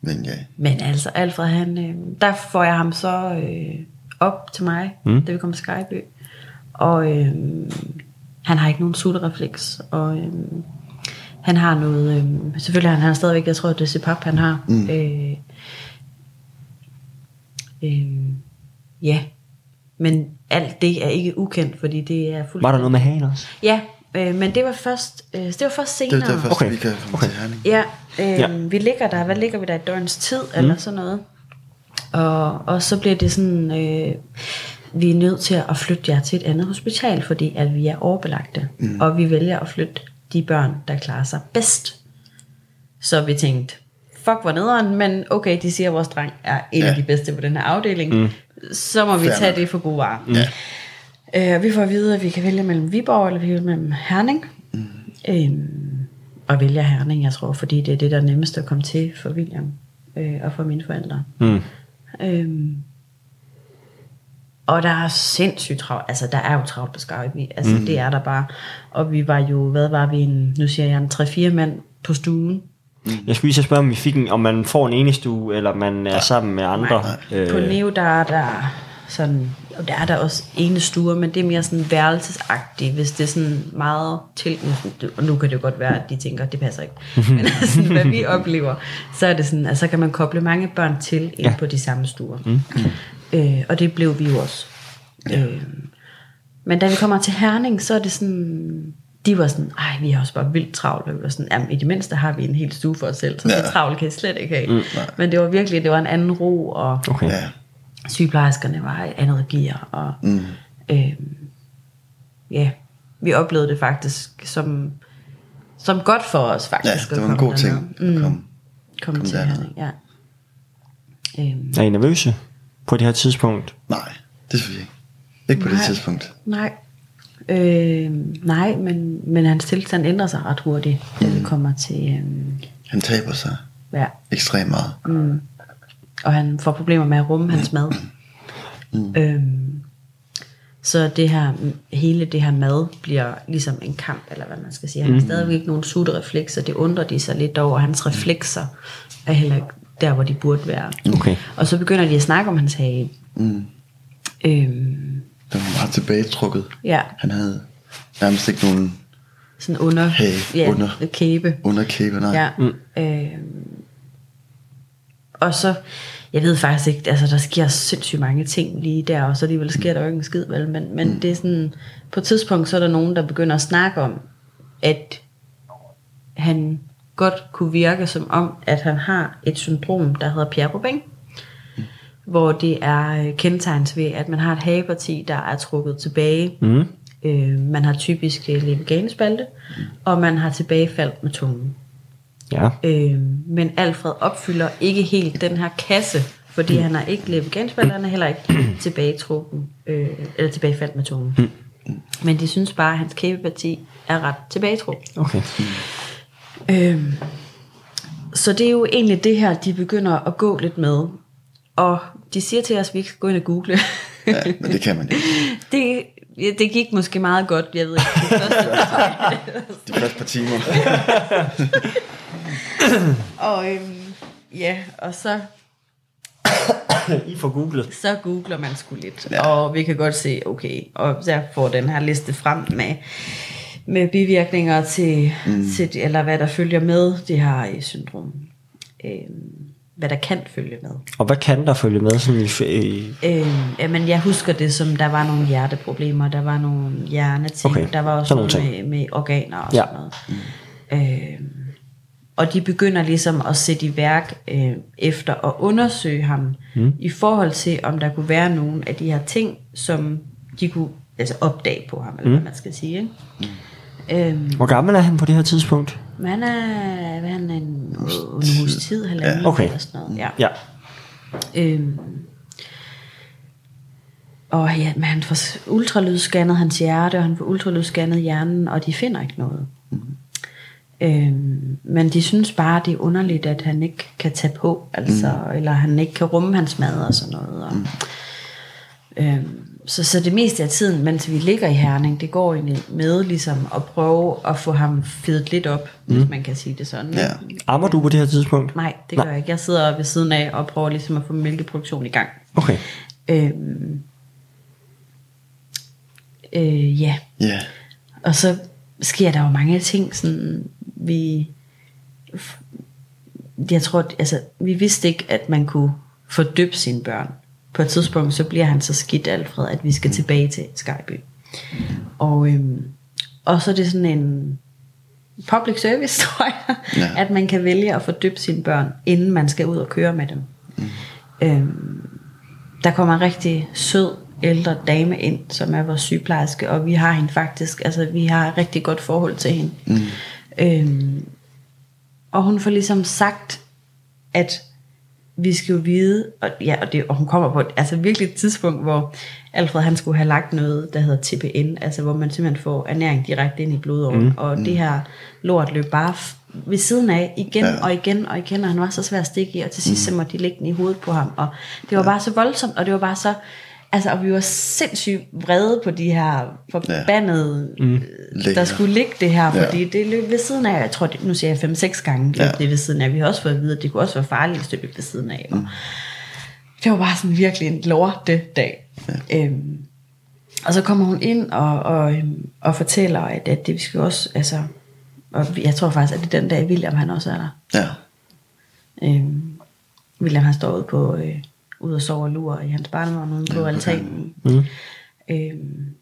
Men ja, men altså, Alfred, han, øhm, der får jeg ham så øh, op til mig, mm. da vi kommer til Skyby. Og øhm, han har ikke nogen sulterefleks. Og øhm, han har noget, øhm, selvfølgelig har han, han har stadigvæk, jeg tror, det er CPAP, han har. Mm. Øh, øh, ja, men alt det er ikke ukendt, fordi det er fuldt. Var der noget med hagen også? Ja, øh, men det var først, øh, det var først det senere. er der først, Okay. vi kan komme okay. til Herning. Ja, øh, Ja. vi ligger der, hvad ligger vi der, et døgns tid, mm. eller sådan noget. Og, og så bliver det sådan, øh, vi er nødt til at flytte jer til et andet hospital, fordi at vi er overbelagte. Mm. Og vi vælger at flytte de børn, der klarer sig bedst. Så vi tænkte, fuck hvor nederen, men okay, de siger, at vores dreng er en ja. af de bedste på den her afdeling. Mm. Så må vi tage det for gode varer. Ja. Øh, vi får at vide, at vi kan vælge mellem Viborg eller vi kan vælge mellem Herning. Mm. Øhm, at vælge Herning, jeg tror, fordi det er det, der er nemmest at komme til for William øh, og for mine forældre. Mm. Øhm, og der er sindssygt travlt, altså der er jo travlt på Skype, altså mm. det er der bare. Og vi var jo, hvad var vi, en, nu siger jeg, en 3-4 mand på stuen. Jeg skulle lige så spørge, om, vi fik en, om man får en enestue, eller man er sammen med andre. Øh. På Neo, der er der sådan, og der er der også ene stuer, men det er mere sådan værelsesagtigt, hvis det er sådan meget til, og nu kan det jo godt være, at de tænker, at det passer ikke, men altså, hvad vi oplever, så er det sådan, altså, så kan man koble mange børn til ind ja. på de samme stuer. Mm. Øh, og det blev vi jo også. Ja. Øh, men da vi kommer til Herning, så er det sådan, de var sådan, ej, vi har også bare vildt travlt. Og vi var sådan, jamen, i det mindste har vi en hel stue for os selv, så ja. det travlt kan jeg slet ikke have. Mm, Men det var virkelig, det var en anden ro, og Okay. Ja. sygeplejerskerne var i andet gear, og mm. øh, ja, vi oplevede det faktisk som, som godt for os ja, faktisk. det at var en komme god ting. derned. Mm. Kom. Kom, Kom til derned. Herning, ja. Øhm, Er I nervøse på det her tidspunkt? Nej, det synes jeg ikke. Ikke på det Nej. tidspunkt. Nej. Øh, nej, men, men hans tilstand ændrer sig ret hurtigt, da vi kommer til... Øh, Han taber sig ja, ekstremt meget. og han får problemer med at rumme hans mad. Øhm, så det her, hele det her mad bliver ligesom en kamp, eller hvad man skal sige. Han har stadigvæk ikke nogen sutereflekser, det undrer de sig lidt over. Hans reflekser er heller ikke der, hvor de burde være. Okay. Og så begynder de at snakke om hans hage. Mm. Øhm, Den var meget tilbagetrukket. ja, Han havde nærmest ikke nogen sådan under, Hage, ja, under. kæbe. underkæbe. Nej. Ja. Mm. Øhm, og så, jeg ved faktisk ikke, altså der sker sindssygt mange ting lige der, og så alligevel sker der jo ikke en skid, vel? Men, men mm. det er sådan, på et tidspunkt, så er der nogen, der begynder at snakke om, at han godt kunne virke som om, at han har et syndrom, der hedder Pierre Robin, mm. Hvor det er øh, kendetegns ved, at man har et hageparti, der er trukket tilbage. Mm. Øh, man har typisk øh, leveganespalte, mm. og man har tilbagefald med tungen. Ja. Øh, men Alfred opfylder ikke helt den her kasse, fordi han har ikke leveganspalte, han er heller ikke tilbagetrukken, øh, eller tilbagefaldt med tungen. Men de synes bare, at hans kæbeparti er ret tilbagetrukket. Okay. Øh, så det er jo egentlig det her, de begynder at gå lidt med. Og de siger til os, at vi ikke skal gå ind og google. Ja, men det kan man ikke. det, ja, det gik måske meget godt, jeg ved ikke. Det første, De første par timer. og øhm, ja, og så I får googlet. så googler man sgu lidt, ja. og vi kan godt se, okay, og jeg får den her liste frem med, med bivirkninger til, mm. til, de- eller hvad der følger med det her øh, syndrom. Øhm, hvad der kan følge med. Og hvad kan der følge med sådan i, i Øhm, jamen, jeg husker det som, der var nogle hjerteproblemer, der var nogle hjerneting, Okay, der var også sådan nogle noget ting. med, med organer og Ja. sådan noget. Øhm, og de begynder ligesom at sætte i værk øh, efter at undersøge ham mm. i forhold til, om der kunne være nogle af de her ting, som de kunne altså opdage på ham, eller mm. hvad man skal sige. Ikke? Mm. Øhm, Hvor gammel er han på det her tidspunkt? han er, hvad er han, en, en uges tid, halvanden Ja. Okay. eller sådan noget. Ja. Ja. Øhm, og ja, men han får ultralydsscannet hans hjerte, og han får ultralydsscannet hjernen, og de finder ikke noget. Øhm, men de synes bare, det er underligt, at han ikke kan tage på, altså, mm. eller han ikke kan rumme hans mad og sådan noget. Og, mm. øhm, så, så det meste af tiden, mens vi ligger i Herning, det går egentlig med ligesom at prøve at få ham fedet lidt op, mm. hvis man kan sige det sådan. Ja. Ammer du på det her tidspunkt? Nej, det gør jeg ikke. Jeg sidder ved siden af og prøver ligesom at få mælkeproduktion i gang. Okay. Øhm, øh, ja, Ja. og så sker der jo mange ting, sådan vi, jeg tror, altså, vi vidste ikke, at man kunne fordøbe sine børn. På et tidspunkt, så bliver han så skidt, Alfred, at vi skal tilbage til Skyby. Og, øhm, og så er det sådan en public service, tror jeg, Ja. at man kan vælge at fordøbe sine børn, inden man skal ud og køre med dem. Øhm, der kommer en rigtig sød ældre dame ind, som er vores sygeplejerske, og vi har hende faktisk, altså vi har et rigtig godt forhold til hende. Mm. Øhm, og hun får ligesom sagt, at vi skal jo vide, og, ja, og, det, og hun kommer på et, altså virkelig et tidspunkt, hvor Alfred han skulle have lagt noget, der hedder TPN, altså hvor man simpelthen får ernæring direkte ind i blodåren, mm. og det her lort løb bare ved siden af igen ja. og igen og igen, og han var så svær at stikke i, og til sidst mm. så måtte de lægge den i hovedet på ham, og det var ja. bare så voldsomt, og det var bare så, altså, og vi var sindssygt vrede på de her forbandede, ja. mm. der Læger. skulle ligge det her, Ja. fordi det løb ved siden af, jeg tror, det, nu siger jeg 5-6 gange, løb Ja. det ved siden af, vi har også fået at vide, at det kunne også være farligt, hvis det løb ved siden af, og det var bare sådan virkelig en lorte dag. Ja. Øhm, og så kommer hun ind og, og, øhm, og fortæller, at, at det vi skal også, altså, og jeg tror faktisk, at det er den dag, William han også er der. Ja. Øhm, William han står ude på, øh, ude og sover og lurer i hans barnevogn ude på altanen. Mm. Øhm,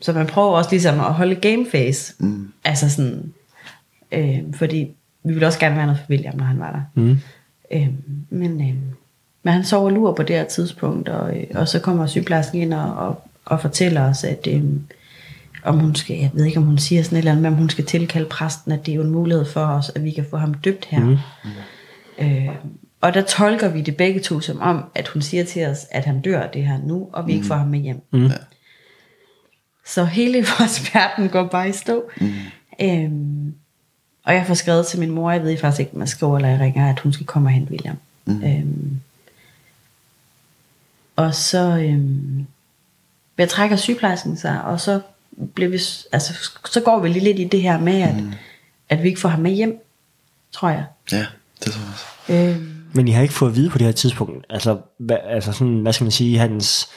så man prøver også ligesom at holde gameface. Mm. Altså sådan, øhm, fordi vi ville også gerne være noget for William, når han var der. Mm. Øhm, men, øhm, men han sover og lurer på det her tidspunkt, og, øh, og så kommer sygeplejersken ind og, og, og fortæller os, at øhm, om hun skal, jeg ved ikke om hun siger sådan et eller andet, men om hun skal tilkalde præsten, at det er jo en mulighed for os, at vi kan få ham døbt her. Mm. Øh, og der tolker vi det begge to som om, at hun siger til os, at han dør det her nu, og vi ikke får ham med hjem. Mm. Så hele vores verden går bare i stå. Mm. Øhm, og jeg får skrevet til min mor, jeg ved faktisk ikke, om jeg skriver eller jeg ringer, at hun skal komme og hente William. Mm. Øhm, og så øhm, jeg trækker sygeplejersken sig, og så, bliver vi, altså, så går vi lige lidt i det her med, at, mm. at vi ikke får ham med hjem, tror jeg. Ja, det tror jeg også. Øhm, men I har ikke fået at vide på det her tidspunkt, altså, hvad, altså sådan, hvad skal man sige, hans,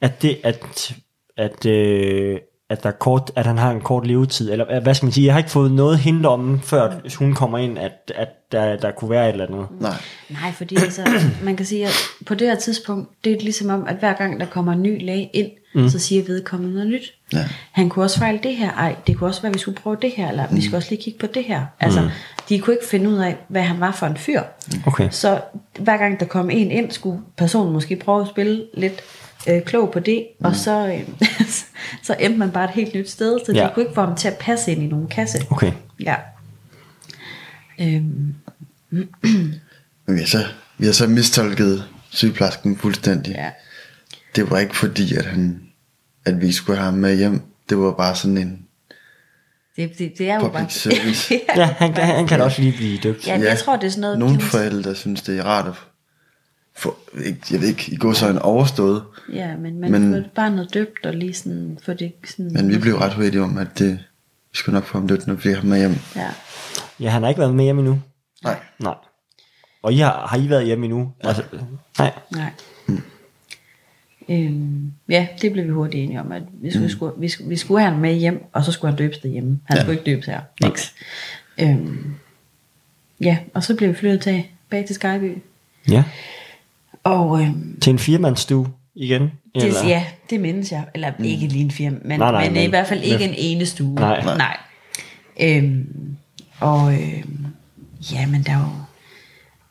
at det, at, at, øh, at, der er kort, at han har en kort levetid, eller hvad skal man sige, jeg har ikke fået noget hint om, før hun kommer ind, at, at der, der kunne være et eller andet. Nej. Nej, fordi altså, man kan sige, at på det her tidspunkt, det er ligesom om, at hver gang der kommer en ny læge ind, mm. så siger vedkommende noget nyt. Ja. Han kunne også fejle det her, ej, det kunne også være, at vi skulle prøve det her, eller mm. vi skal også lige kigge på det her. Altså, mm. de kunne ikke finde ud af, hvad han var for en fyr. Okay. Så hver gang der kom en ind, skulle personen måske prøve at spille lidt øh, klog på det, mm. og så, øh, så endte man bare et helt nyt sted, så Ja. de kunne ikke få ham til at passe ind i nogen kasse. Okay. Ja. Øhm, Men vi har så, vi har så mistolket sygeplejersken fuldstændig. ja. Det var ikke fordi, at, han, at vi skulle have ham med hjem. Det var bare sådan en... Det, det, det er jo Public bare... service. ja, han, han, han kan også lige blive døbt. ja, jeg tror, det er sådan noget... Nogle forældre synes, det er rart at ikke, jeg ved ikke, i går så en overstået. Ja, men man Men- får bare noget døbt og lige sådan... For det sådan Men vi blev ret hurtige om, at det, vi skulle nok få ham dødt, når vi fik ham med hjem. Ja. Ja, han har ikke været med hjem endnu. Nej. Nej. Og I har, har I været hjemme endnu? Ja. Altså, nej. Nej. Øhm, ja, det blev vi hurtigt enige om, at vi skulle, mm. skulle, vi, skulle, vi skulle have ham med hjem, og så skulle han døbes derhjemme. Han ja. skulle ikke døbes her. Niks. Øhm, ja, og så blev vi flyttet tilbage til Skyby. Ja. Og øhm, Til en firmandsstue igen? det, ja, det mindes jeg. Eller mm. ikke lige en firma, men, Nej, nej, men, men- i hvert fald ikke men- en ene stue. Nej. nej. nej. Øhm, og øhm, ja, men der er jo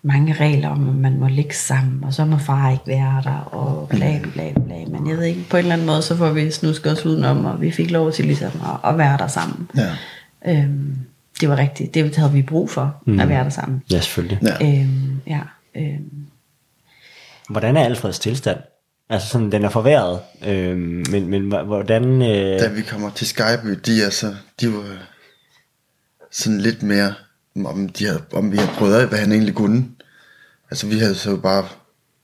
mange regler om, at man må ligge sammen, og så må far ikke være der, og bla bla bla bla. Men jeg ved ikke, på en eller anden måde, så får vi snusket os udenom, og vi fik lov til ligesom at, at være der sammen. Ja. Øhm, det var rigtigt. Det havde vi brug for, mm. at være der sammen. Ja, selvfølgelig. Ja. Øhm, ja, øhm, Hvordan er Alfreds tilstand? Altså sådan, den er forværret, øh, men, men hvordan... Øh, Da vi kommer til Skyby, de er så, de var sådan lidt mere, om, de havde, om vi havde prøvet af, hvad han egentlig kunne. Altså vi havde så bare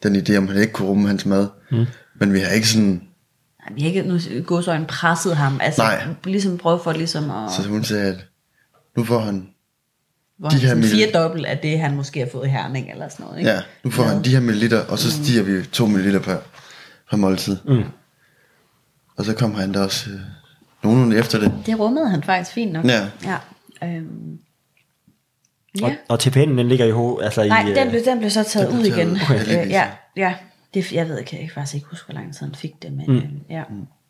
den idé, om han ikke kunne rumme hans mad. Mm. Men vi har ikke sådan, vi har ikke nu godsøjne presset ham. Altså, Nej. ligesom prøvet for ligesom at... så hun sagde, at nu får han, Hvor De de her fire dobbelt af det, han måske har fået i herning eller sådan noget. Ikke? ja, nu får han de her milliliter, og så stiger vi 2 milliliter per, per måltid. Mm. Og så kom han der også øh, nogenlunde efter det. Det rummede han faktisk fint nok. Ja. ja. Øhm, ja. og, og TPN'en, den ligger i ho, altså Nej, i... den blev, den blev så taget den ud blev taget igen. ud, okay. Øh, ja, ja. Det, jeg ved ikke, jeg kan faktisk ikke huske, hvor lang tid han fik det, men mm. øh, ja.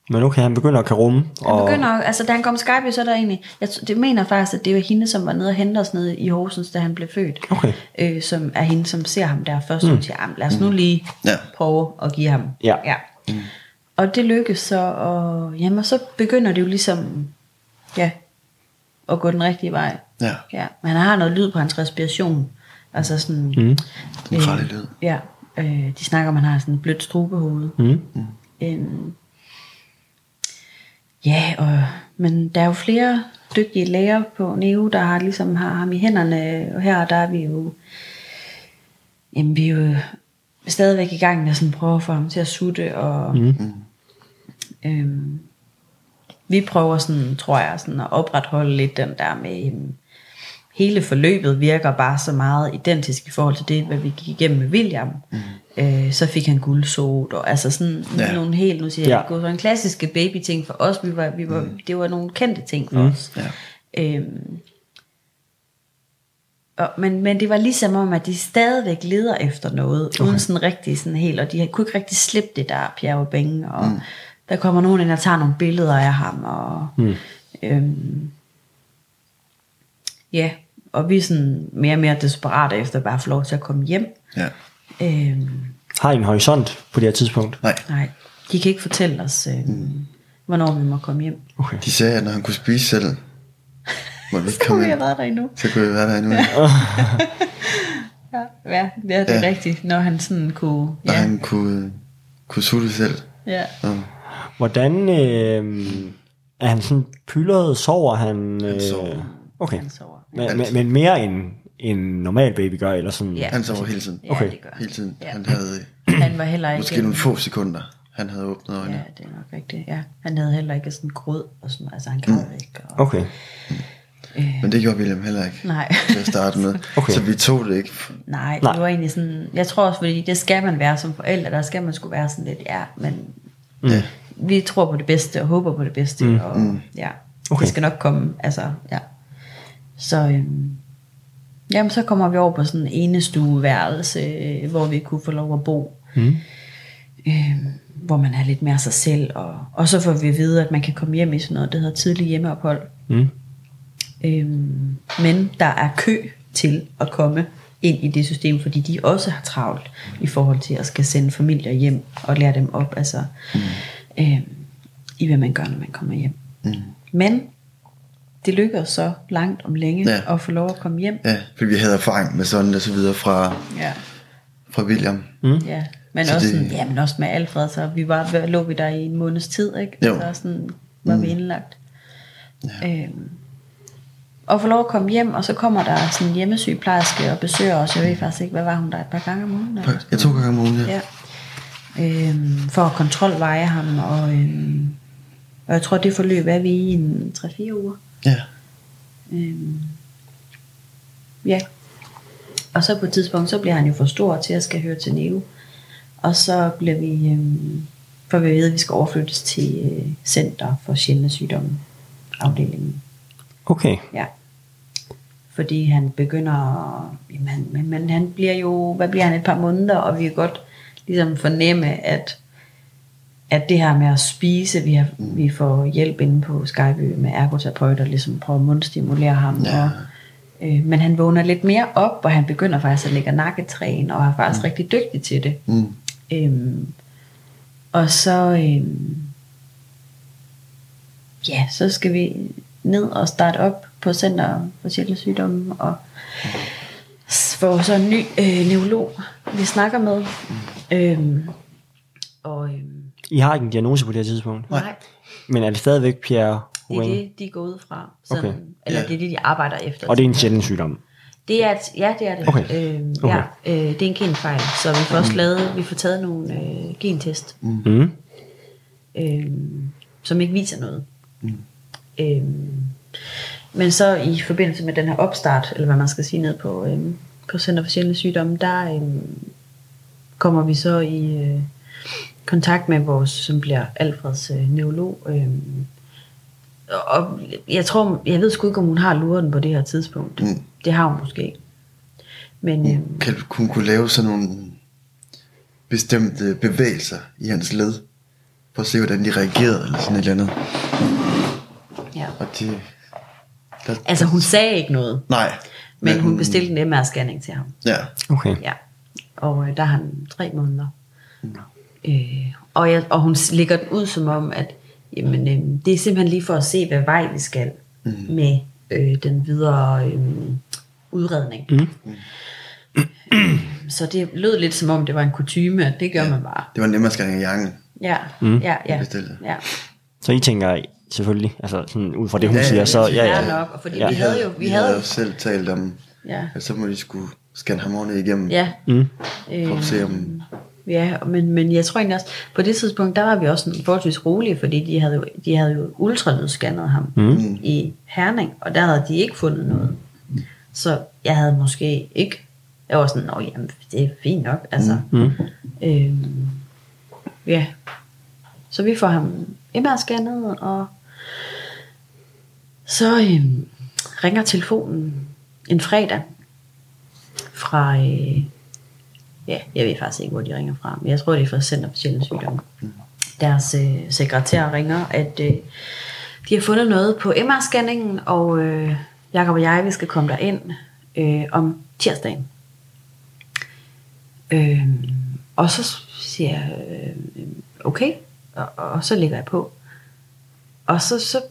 Men okay, han begynder at kan rumme. Han og, begynder, altså da han kom Skype, så er der egentlig, jeg det mener faktisk, at det var hende, som var nede og hente os nede i Horsens, da han blev født. Okay. Øh, som er hende, som ser ham der først, mm. og siger, "Jamen, lad os nu lige Ja. prøve at give ham. Ja. ja. Mm. Og det lykkes så, og, jamen, og så begynder det jo ligesom, ja, at gå den rigtige vej. Ja. Ja, men han har noget lyd på hans respiration. Altså sådan... Mm. Den farlige lyd. Ja, øh, de snakker om, at man har sådan et blødt strubehoved. Mm. Øhm, ja, og, men der er jo flere dygtige læger på NEO, der har, ligesom har ham i hænderne, og her der er vi jo, jamen vi er jo stadigvæk i gang med at sådan prøve at få ham til at sutte, og Mm. øhm, vi prøver sådan, tror jeg, sådan at opretholde lidt den der med, øhm, hele forløbet virker bare så meget identisk i forhold til det, hvad vi gik igennem med William. Mm. Øh, så fik han guldsot, og altså sådan Ja. nogle helt, nu siger jeg, ja. en klassiske baby-ting for os, vi var, vi var, mm. det var nogle kendte ting for mm. os. Ja. Øhm, og, men, men det var ligesom om, at de stadigvæk leder efter noget, okay. uden sådan rigtig sådan helt, og de kunne ikke rigtig slippe det der Pierre Benge, og mm. der kommer nogen ind og tager nogle billeder af ham, og mm. øhm, ja, og vi er sådan mere og mere desperate efter bare at få lov til at komme hjem. Ja. Øhm, Har I en horisont på det her tidspunkt? Nej, nej, de kan ikke fortælle os, øhm, mm. hvornår vi må komme hjem. Okay. de sagde, at når han kunne spise selv, må vi ikke Så kunne komme vi have været der endnu. Så kunne vi være der endnu. Ja, ja det er det Ja. ja. rigtigt, når han sådan kunne... Ja, han kunne, kunne sutte selv. ja. Og Hvordan øh, er han sådan pyldret? Sover han? Øh, Han sover. Okay. Han sover. Men, men, men mere end en normal baby gør, eller sådan? Ja. han sover hele tiden. Ja, Okay. det gør han. Hele tiden. Ja. Han havde Han var heller ikke... måske nogle få sekunder, han havde åbnet Ja, øjnene. det er nok rigtigt. Ja. Han havde heller ikke sådan grød og sådan Altså, han græd Mm. ikke. Og, Okay. Men det gjorde William heller ikke Nej. til at starte med. Okay. Så vi tog det ikke. Nej, Nej. det var egentlig sådan... Jeg tror også, fordi det skal man være som forældre. Der skal man skulle være sådan lidt, ja, men Ja. vi tror på det bedste og håber på det bedste. Mm. Og Mm. ja, Okay. det skal nok komme. Altså, ja. Så, øhm, jamen, så kommer vi over på sådan en enestueværelse, øh, hvor vi kunne få lov at bo. Mm. øh, hvor man er lidt mere sig selv, og, og så får vi at vide, at man kan komme hjem i sådan noget, der hedder tidlig hjemmeophold. Mm. Øhm, men der er kø til at komme ind i det system, fordi de også har travlt i forhold til at skal sende familier hjem og lære dem op, altså mm. øhm, i hvad man gør, når man kommer hjem. Mm. Men det lykkedes så langt om længe Ja. at få lov at komme hjem. Ja, fordi vi havde erfaring med sådan og så videre fra, Ja. fra William. Ja, men Så også, det- det... ja, men også med Alfred, så vi var, lå vi der i en måneds tid, ikke? Jo. Så sådan var mm. vi indlagt. Ja. Øhm, og få lov at komme hjem, og så kommer der sådan en hjemmesygeplejerske og besøger os. Jeg ved faktisk ikke, hvad var hun der, et par gange om ugen? Eller? Jeg to gange om ugen, ja. Ja. Øhm, for at kontrolveje ham, og, øhm, og jeg tror, det forløb er vi i en 3-4 uger. Ja. Øhm, ja. Og så på et tidspunkt, så bliver han jo for stor til at skal høre til Neo. Og så bliver vi, øhm, for vi ved, at vi skal overflyttes til øh, Center for sjældne sygdomme afdelingen. Okay. Ja. Fordi han begynder, jamen, han- men, men han bliver jo, hvad bliver han, et par måneder, og vi kan godt ligesom fornemme, at, at det her med at spise, vi, har, vi får hjælp inde på Skyby med ergoterapeuter, ligesom prøver at mundstimulere ham, Ja. og, øh, men han vågner lidt mere op, og han begynder faktisk at lægge nakketræen, og er faktisk mm. rigtig dygtig til det. Mm. Øhm, og så, øhm, ja, så skal vi ned og starte op på Center for Sjældne Sygdomme, og s- få så en ny øh, neurolog, vi snakker med. Øhm, og øhm, I har ikke en diagnose på det her tidspunkt? nej, Men er det stadigvæk Pierre det er det, de går ud fra. Sådan, Okay. Eller det er det, de arbejder efter. Og det er en sjælden sygdom? Det er et, ja, det er det. Okay. Okay. Ja, øh, det er en genfejl, så vi får også lavet, vi får taget nogle øh, gentest. Mm. øhm, som ikke viser noget. Mm. Øhm, men så i forbindelse med den her opstart, eller hvad man skal sige ned på, øhm, på Center for Sjældne Sygdomme, der øhm, kommer vi så i øh, kontakt med vores, som bliver Alfreds øh, neurolog. Øhm, og jeg tror, jeg ved sgu ikke, om hun har luren på det her tidspunkt. Mm. Det har hun måske. Men øhm, Kan hun kunne lave sådan nogle bestemte bevægelser i hans led, for at se, hvordan de reagerede, eller sådan et eller andet. ja. Og det... Der, Altså hun sagde ikke noget, nej. men hun bestilte en MR-scanning til ham. Ja. Okay. Ja, og øh, der har han tre måneder. Øh, og, jeg, og hun lægger den ud som om, at jamen, øh, det er simpelthen lige for at se, hvad vej vi skal mm. med øh, den videre øh, udredning. Mm. så det lød lidt som om, det var en kutyme, at det gør ja. man bare. Det var nemmere at skære i hjernen. Ja, mm. ja, ja. Ja. Så I tænker selvfølgelig, altså sådan ud fra det, hun Ja, siger, så ja, ja, Ja, ja. nok, og fordi Ja. vi havde jo, vi vi havde havde jo selv talt om, ja, at så må de skulle scanne ham ordentligt igennem, ja, Mm. for at se om... Ja, men, men jeg tror egentlig også, på det tidspunkt, der var vi også sådan forholdsvis rolige, fordi de havde jo, de havde jo ultralydsscannet ham Mm. i Herning, og der havde de ikke fundet noget. Så jeg havde måske ikke, jeg var sådan, Nå, jamen, det er fint nok, altså. Mm. Øhm, ja, så vi får ham MR-scannet, og så øhm, ringer telefonen en fredag fra, øh, ja, jeg ved faktisk ikke, hvor de ringer fra, men jeg tror, det er fra Center for Sjældne Sygdomme. Deres øh, sekretær ringer, at øh, de har fundet noget på MR-scanningen, og øh, Jakob og jeg, vi skal komme derind øh, om tirsdagen. Øh, og så siger jeg, øh, okay, og, og så lægger jeg på. Og så, så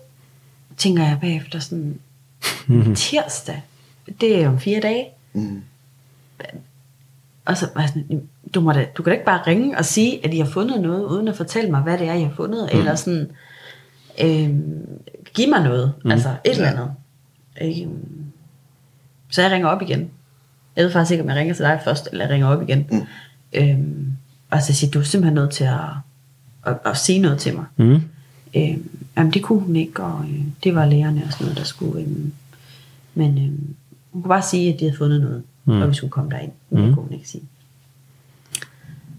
tænker jeg bagefter sådan, tirsdag, det er om fire dage. Mm. Og så var jeg sådan, du, må da, du kan da ikke bare ringe og sige, at I har fundet noget, uden at fortælle mig, hvad det er, I har fundet, mm. eller sådan, øh, giv mig noget, mm. altså et eller andet. Øh, så jeg ringer op igen. Jeg ved faktisk ikke, om jeg ringer til dig først, eller jeg ringer op igen. Mm. Øh, og så siger du er simpelthen nødt til at, at, at sige noget til mig. Mm. Øh, jamen det kunne hun ikke, og øh, det var lærerne og sådan noget, der skulle... Øh, men øh, hun kunne bare sige, at de havde fundet noget, mm. og vi skulle komme derind. Men mm. det kunne hun ikke sige.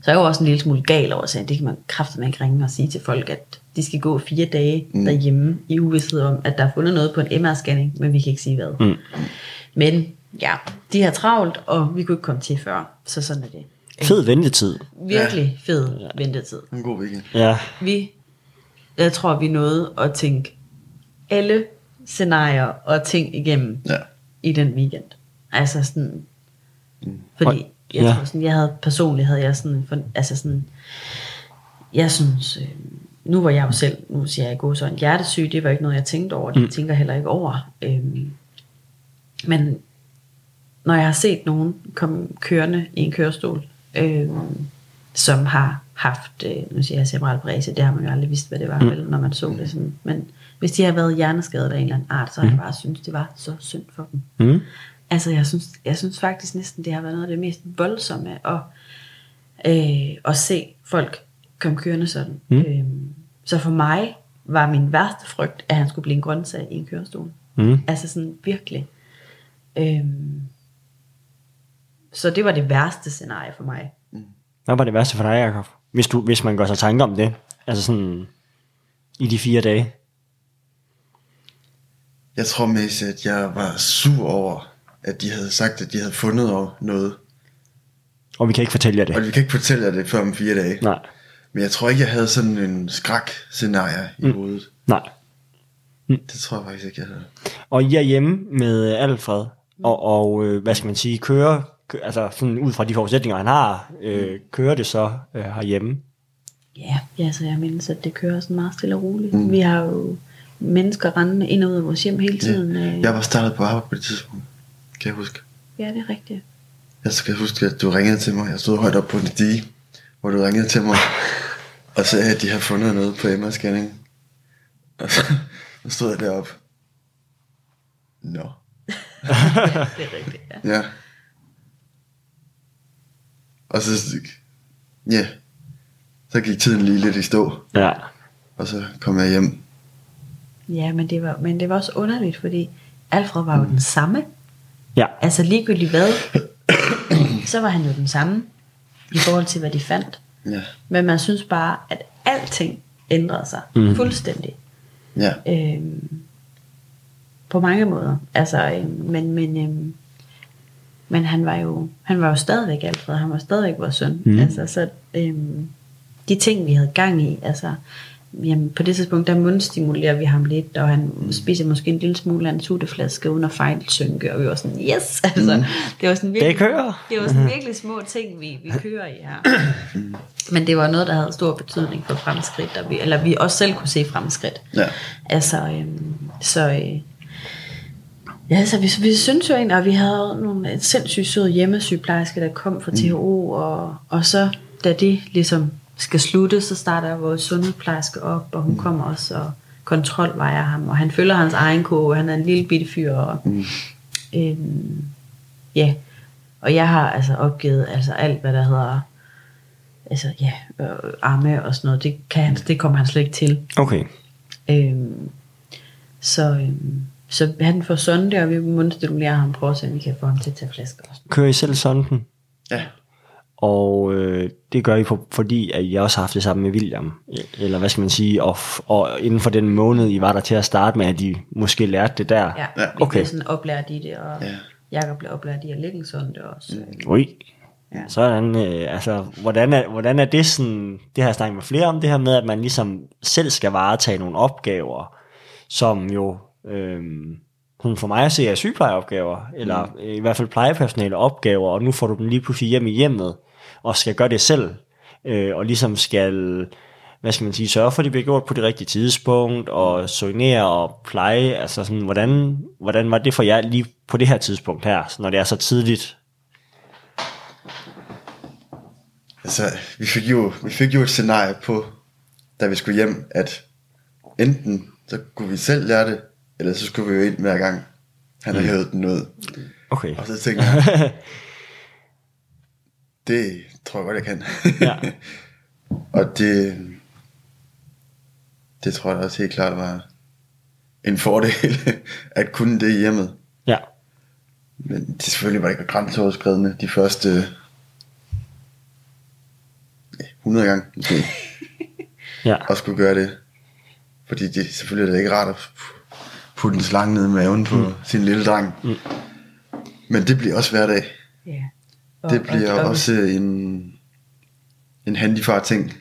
Så jeg var også en lille smule gal over, at det kan man kraftigt ikke ringe og sige til folk, at de skal gå fire dage mm. derhjemme i uvidshed om, at der er fundet noget på en MR-scanning, men vi kan ikke sige hvad. Mm. Men ja, de har travlt, og vi kunne ikke komme til før, så sådan er det. Fed ventetid. Virkelig fed ventetid. En god weekend. Ja. Vi, jeg tror, vi nåede at tænke alle scenarier og ting igennem Ja. i den weekend. Altså sådan, fordi jeg ja. tror sådan, jeg havde personligt havde jeg sådan, for, altså sådan, jeg synes, øh, nu var jeg jo selv, nu siger jeg gå så en hjertesyg, det var ikke noget, jeg tænkte over, det mm. tænker heller ikke over. Øhm, men når jeg har set nogen komme kørende i en kørestol, øhm, som har haft, øh, nu siger jeg cerebral parese, det har man jo aldrig vidst, hvad det var, mm. vel, når man så det sådan. Men hvis de har været hjerneskadet af en eller anden art, så har jeg bare synes det var så synd for dem. Mm. Altså, jeg synes, jeg synes faktisk næsten, det har været noget af det mest voldsomme at, øh, at se folk komme kørende sådan. Mm. Øh, så for mig var min værste frygt, at han skulle blive en grøntsag i en kørestol. Mm. Altså sådan virkelig. Øh, så det var det værste scenarie for mig. Hvad var det værste for dig, Jacob? Hvis, du, hvis man gør sig tanker om det. Altså sådan i de fire dage. Jeg tror mest, at jeg var sur over, at de havde sagt, at de havde fundet noget. Og vi kan ikke fortælle jer det. Og vi kan ikke fortælle jer det før om fire dage. Nej. Men jeg tror ikke, jeg havde sådan en skræk-scenarie i Mm. hovedet. Nej. Det tror jeg faktisk ikke, jeg havde. Og I er hjemme med Alfred. Og, og øh, hvad skal man sige, kører, kø, altså sådan ud fra de forudsætninger, han har, øh, kører det så øh, herhjemme. Ja, ja, så jeg mindes, at det kører sådan meget stille og roligt. Mm. Vi har jo mennesker rendende ind og ud af vores hjem hele tiden. Ja. øh. Jeg var startet på arbejde på det tidspunkt. Kan jeg huske. ja det er rigtigt. Jeg skal huske, at du ringede til mig. Jeg stod højt op på en dige, hvor du ringede til mig. og sagde, at de har fundet noget på MR-scanning. Og så, så stod jeg deroppe. Nå. Det er rigtigt, ja. Ja. Og så, ja, så gik tiden lige lidt i stå, Ja. og så kom jeg hjem. Ja, men det, var, men det var også underligt, fordi Alfred var jo den samme. Ja. Altså ligegyldigt hvad, så var han jo den samme i forhold til, hvad de fandt. Ja, Men man synes bare, at alting ændrede sig mm. fuldstændig. ja, Øhm, på mange måder. Altså, øhm, men, men, øhm, men han var jo han var jo stadigvæk Alfred, han var stadigvæk vores søn. Mm. Altså, så øhm, de ting, vi havde gang i, altså, jamen, på det tidspunkt, der mundstimulerer vi ham lidt, og han mm. spiser måske en lille smule af en sutteflaske uden at fejlsynke, og vi var sådan, yes! Altså, mm. det var sådan virkelig, Det kører. det var sådan virkelig små ting, vi, vi kører i her. Men det var noget, der havde stor betydning for fremskridt, og vi, eller vi også selv kunne se fremskridt. ja. Altså, øhm, så øh, Ja, så vi, vi synes jo egentlig, at vi havde nogle sindssygt søde hjemmesygeplejersker, der kom fra THO, og, og så da det ligesom skal slutte, så starter vores sundhedsplejerske op, og hun kommer også og kontrolvejer ham, og han følger hans egen koge, han er en lille bitte fyr, og Mm. øhm, ja, og jeg har altså opgivet altså alt, hvad der hedder altså ja, øh, arme og sådan noget, det, kan han, det kommer han slet ikke til. Okay. Øhm, så, øhm, så han får sonde, og vi mundstimulerer ham, prøver at se, om vi kan få ham til at tage flasker. Kører I selv sonden? Ja. Og øh, det gør I for, fordi, at I også har haft det sammen med William. Eller hvad skal man sige, og, f- og inden for den måned, I var der til at starte med, at I måske lærte det der. Ja, Ja. vi Okay. bliver sådan oplært i det, og Ja. ja. Jacob bliver oplært i at lægge en sonde også. Mm. Ui. Ja. Sådan, øh, altså, hvordan er, hvordan er det sådan, det har jeg snakket med flere om, det her med, at man ligesom selv skal varetage nogle opgaver, som jo, øh, sådan for mig at se er sygeplejeopgaver, eller mm. i hvert fald plejepersonale opgaver, og nu får du dem lige pludselig hjem i hjemmet, og skal gøre det selv, øh, og ligesom skal, hvad skal man sige, sørge for, at det bliver gjort på det rigtige tidspunkt, og soignere og pleje, altså sådan, hvordan, hvordan var det for jer lige på det her tidspunkt her, når det er så tidligt? Altså, vi fik, jo, vi fik jo et scenarie på, da vi skulle hjem, at enten så kunne vi selv lære det, eller så skulle vi jo ind hver gang, han har hævet den ud. Okay. Og så tænkte jeg, det tror jeg godt, jeg kan. Ja. og det, det tror jeg også helt klart var en fordel, at kunne det hjemmet. Ja. Men det selvfølgelig var ikke grænseoverskridende de første ja, 100 gange måske, Ja. at skulle gøre det. Fordi det selvfølgelig er det ikke rart at putte en slange ned i maven på mm. sin lille dreng. Mm. Men det bliver også hverdag. Ja. Og, Det bliver og, og, også en, en handyfar ting.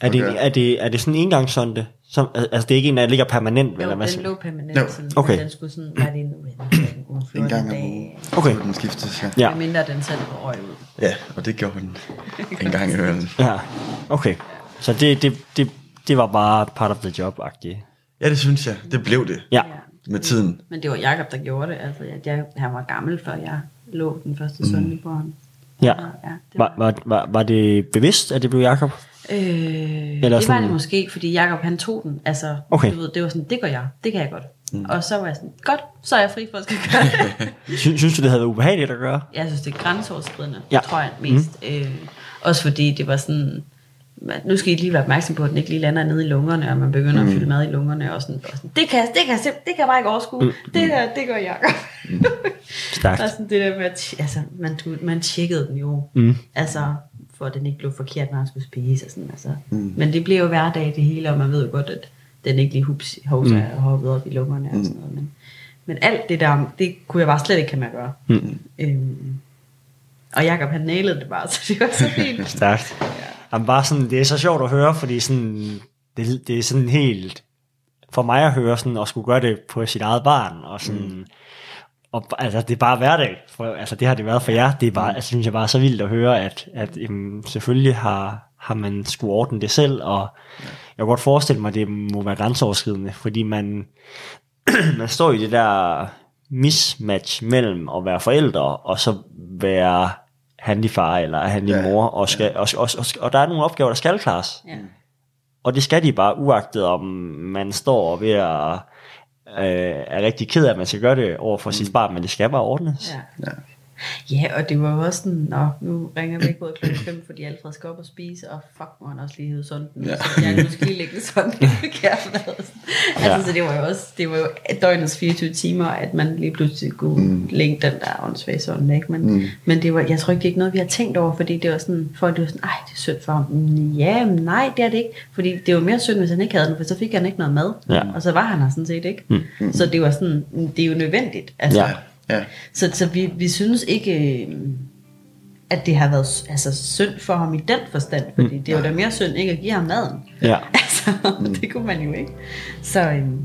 Er det, Okay. er det, er det sådan en engangssonde? Som, altså det er ikke en, der ligger permanent, jo, eller hvad? den lå permanent, Jo. sådan, Okay. den skulle sådan, hvad er det en, en, En gang om ugen. Okay. Så den skiftes, ja. Ja. mindre den på øje ud. Ja, og det gjorde den en gang i øvrigt. Ja, okay. Så det, det, det, det var bare part of the job-agtigt. Ja, det synes jeg. Det blev det Ja. med tiden. Men det var Jakob der gjorde det. Altså, jeg, jeg, han var gammel, før jeg lå den første Mm. på ham. Ja. ja det var, Var, var, var, var det bevidst, at det blev Jakob? øh, Eller det var sådan- det måske, fordi Jakob han tog den. Altså, Okay. du ved, det var sådan, det gør jeg, det kan jeg godt. Mm. Og så var jeg sådan, godt, så er jeg fri for at skal gøre det. Sy, synes du, det havde været ubehageligt at gøre? jeg synes, det er grænseoverskridende, Ja. tror jeg mest. Mm. Øh, også fordi det var sådan, nu skal I lige være opmærksom på, at den ikke lige lander nede i lungerne, og man begynder mm. at fylde mad i lungerne, og sådan, og sådan det, kan, det, kan, det kan jeg bare ikke overskue. Mm. Det, der, det gør Jacob. Stærkt. Der er sådan det der med, at altså, man, man tjekkede den jo. Mm. Altså, for at den ikke blev forkert, når han skulle spise. Og sådan, altså. Mm. Men det bliver jo hverdag det hele, og man ved jo godt, at den ikke lige hups, hovsa mm. og hoppet op i lungerne og sådan noget. Men, men alt det der, det kunne jeg bare slet ikke have med at gøre. Mm. Øhm, og Jacob han nailede det bare, så det var så fint. Stærkt. Jamen bare sådan, det er så sjovt at høre, fordi sådan, det, det er sådan helt, for mig at høre sådan, at skulle gøre det på sit eget barn, og sådan, mm. og, altså det er bare hverdag, for, altså det har det været for jer, det er bare, altså synes jeg bare er så vildt at høre, at, at jamen, selvfølgelig har, har man skulle ordne det selv, og jeg kan godt forestille mig, at det må være grænseoverskridende, fordi man, man står i det der mismatch mellem at være forældre, og så være handifar eller handimor, Ja, mor, og, skal, og, og, og, og der er nogle opgaver, der skal klares. Ja. Og det skal de bare, uagtet om man står ved at øh, er rigtig ked af, at man skal gøre det over for mm. sit barn, men det skal bare ordnes. Ja. Ja, og det var jo også sådan, nå, nu ringer vi ikke ud klokken 5, fordi Alfred skal op og spise, og fuck, må han også lige hæve sådan den. Ja. Ja. Så jeg skal lige lægge sådan den Altså, Ja. så det var jo også, det var jo døgnets 24 timer, at man lige pludselig kunne mm. lægge den der åndssvage sådan, ikke? Men, mm. men det var, jeg tror ikke, det er ikke noget, vi har tænkt over, fordi det var sådan, folk det var sådan, ej, det er synd for ham. Mm, Ja, men nej, det er det ikke. Fordi det var mere synd, hvis han ikke havde den, for så fik han ikke noget mad. Ja. Og så var han her sådan set ikke. Mm. Så det var sådan, det er jo nødvendigt. Altså, Ja. Ja. så, så vi, vi synes ikke, øh, at det har været altså, synd for ham i den forstand, fordi mm. det er jo da mere synd ikke at give ham maden. Ja. Altså, det kunne man jo ikke. Så, øhm,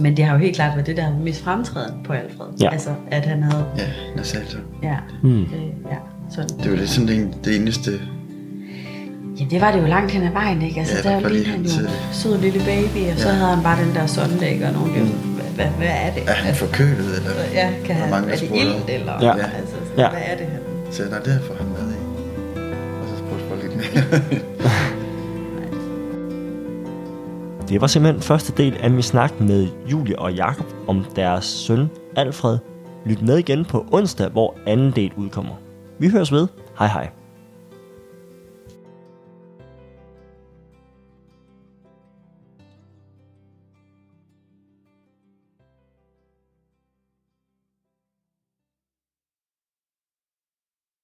men det har jo helt klart været det, der har mest fremtrædende på Alfred. Ja. Altså, at han havde, Ja, Nasalto. ja, Mm. øh, ja, sådan. Det var lidt sådan det, det eneste... Ja, det var det jo langt hen ad vejen, ikke? Altså, Ja, der var lige han jo sød lille baby, og så Ja. havde han bare den der sondæg og nogle mm. Hvad, hvad er det? Er han forkølet, eller? Ja, kan er han, mange, er det ild, eller Ja. altså, sådan, Ja. hvad er det her? Så nej, det får han med i. Og så spurgte folk lidt mere. Det var simpelthen første del af min snak med Julie og Jakob om deres søn Alfred. Lyt med igen på onsdag, hvor anden del udkommer. Vi høres ved. Hej hej.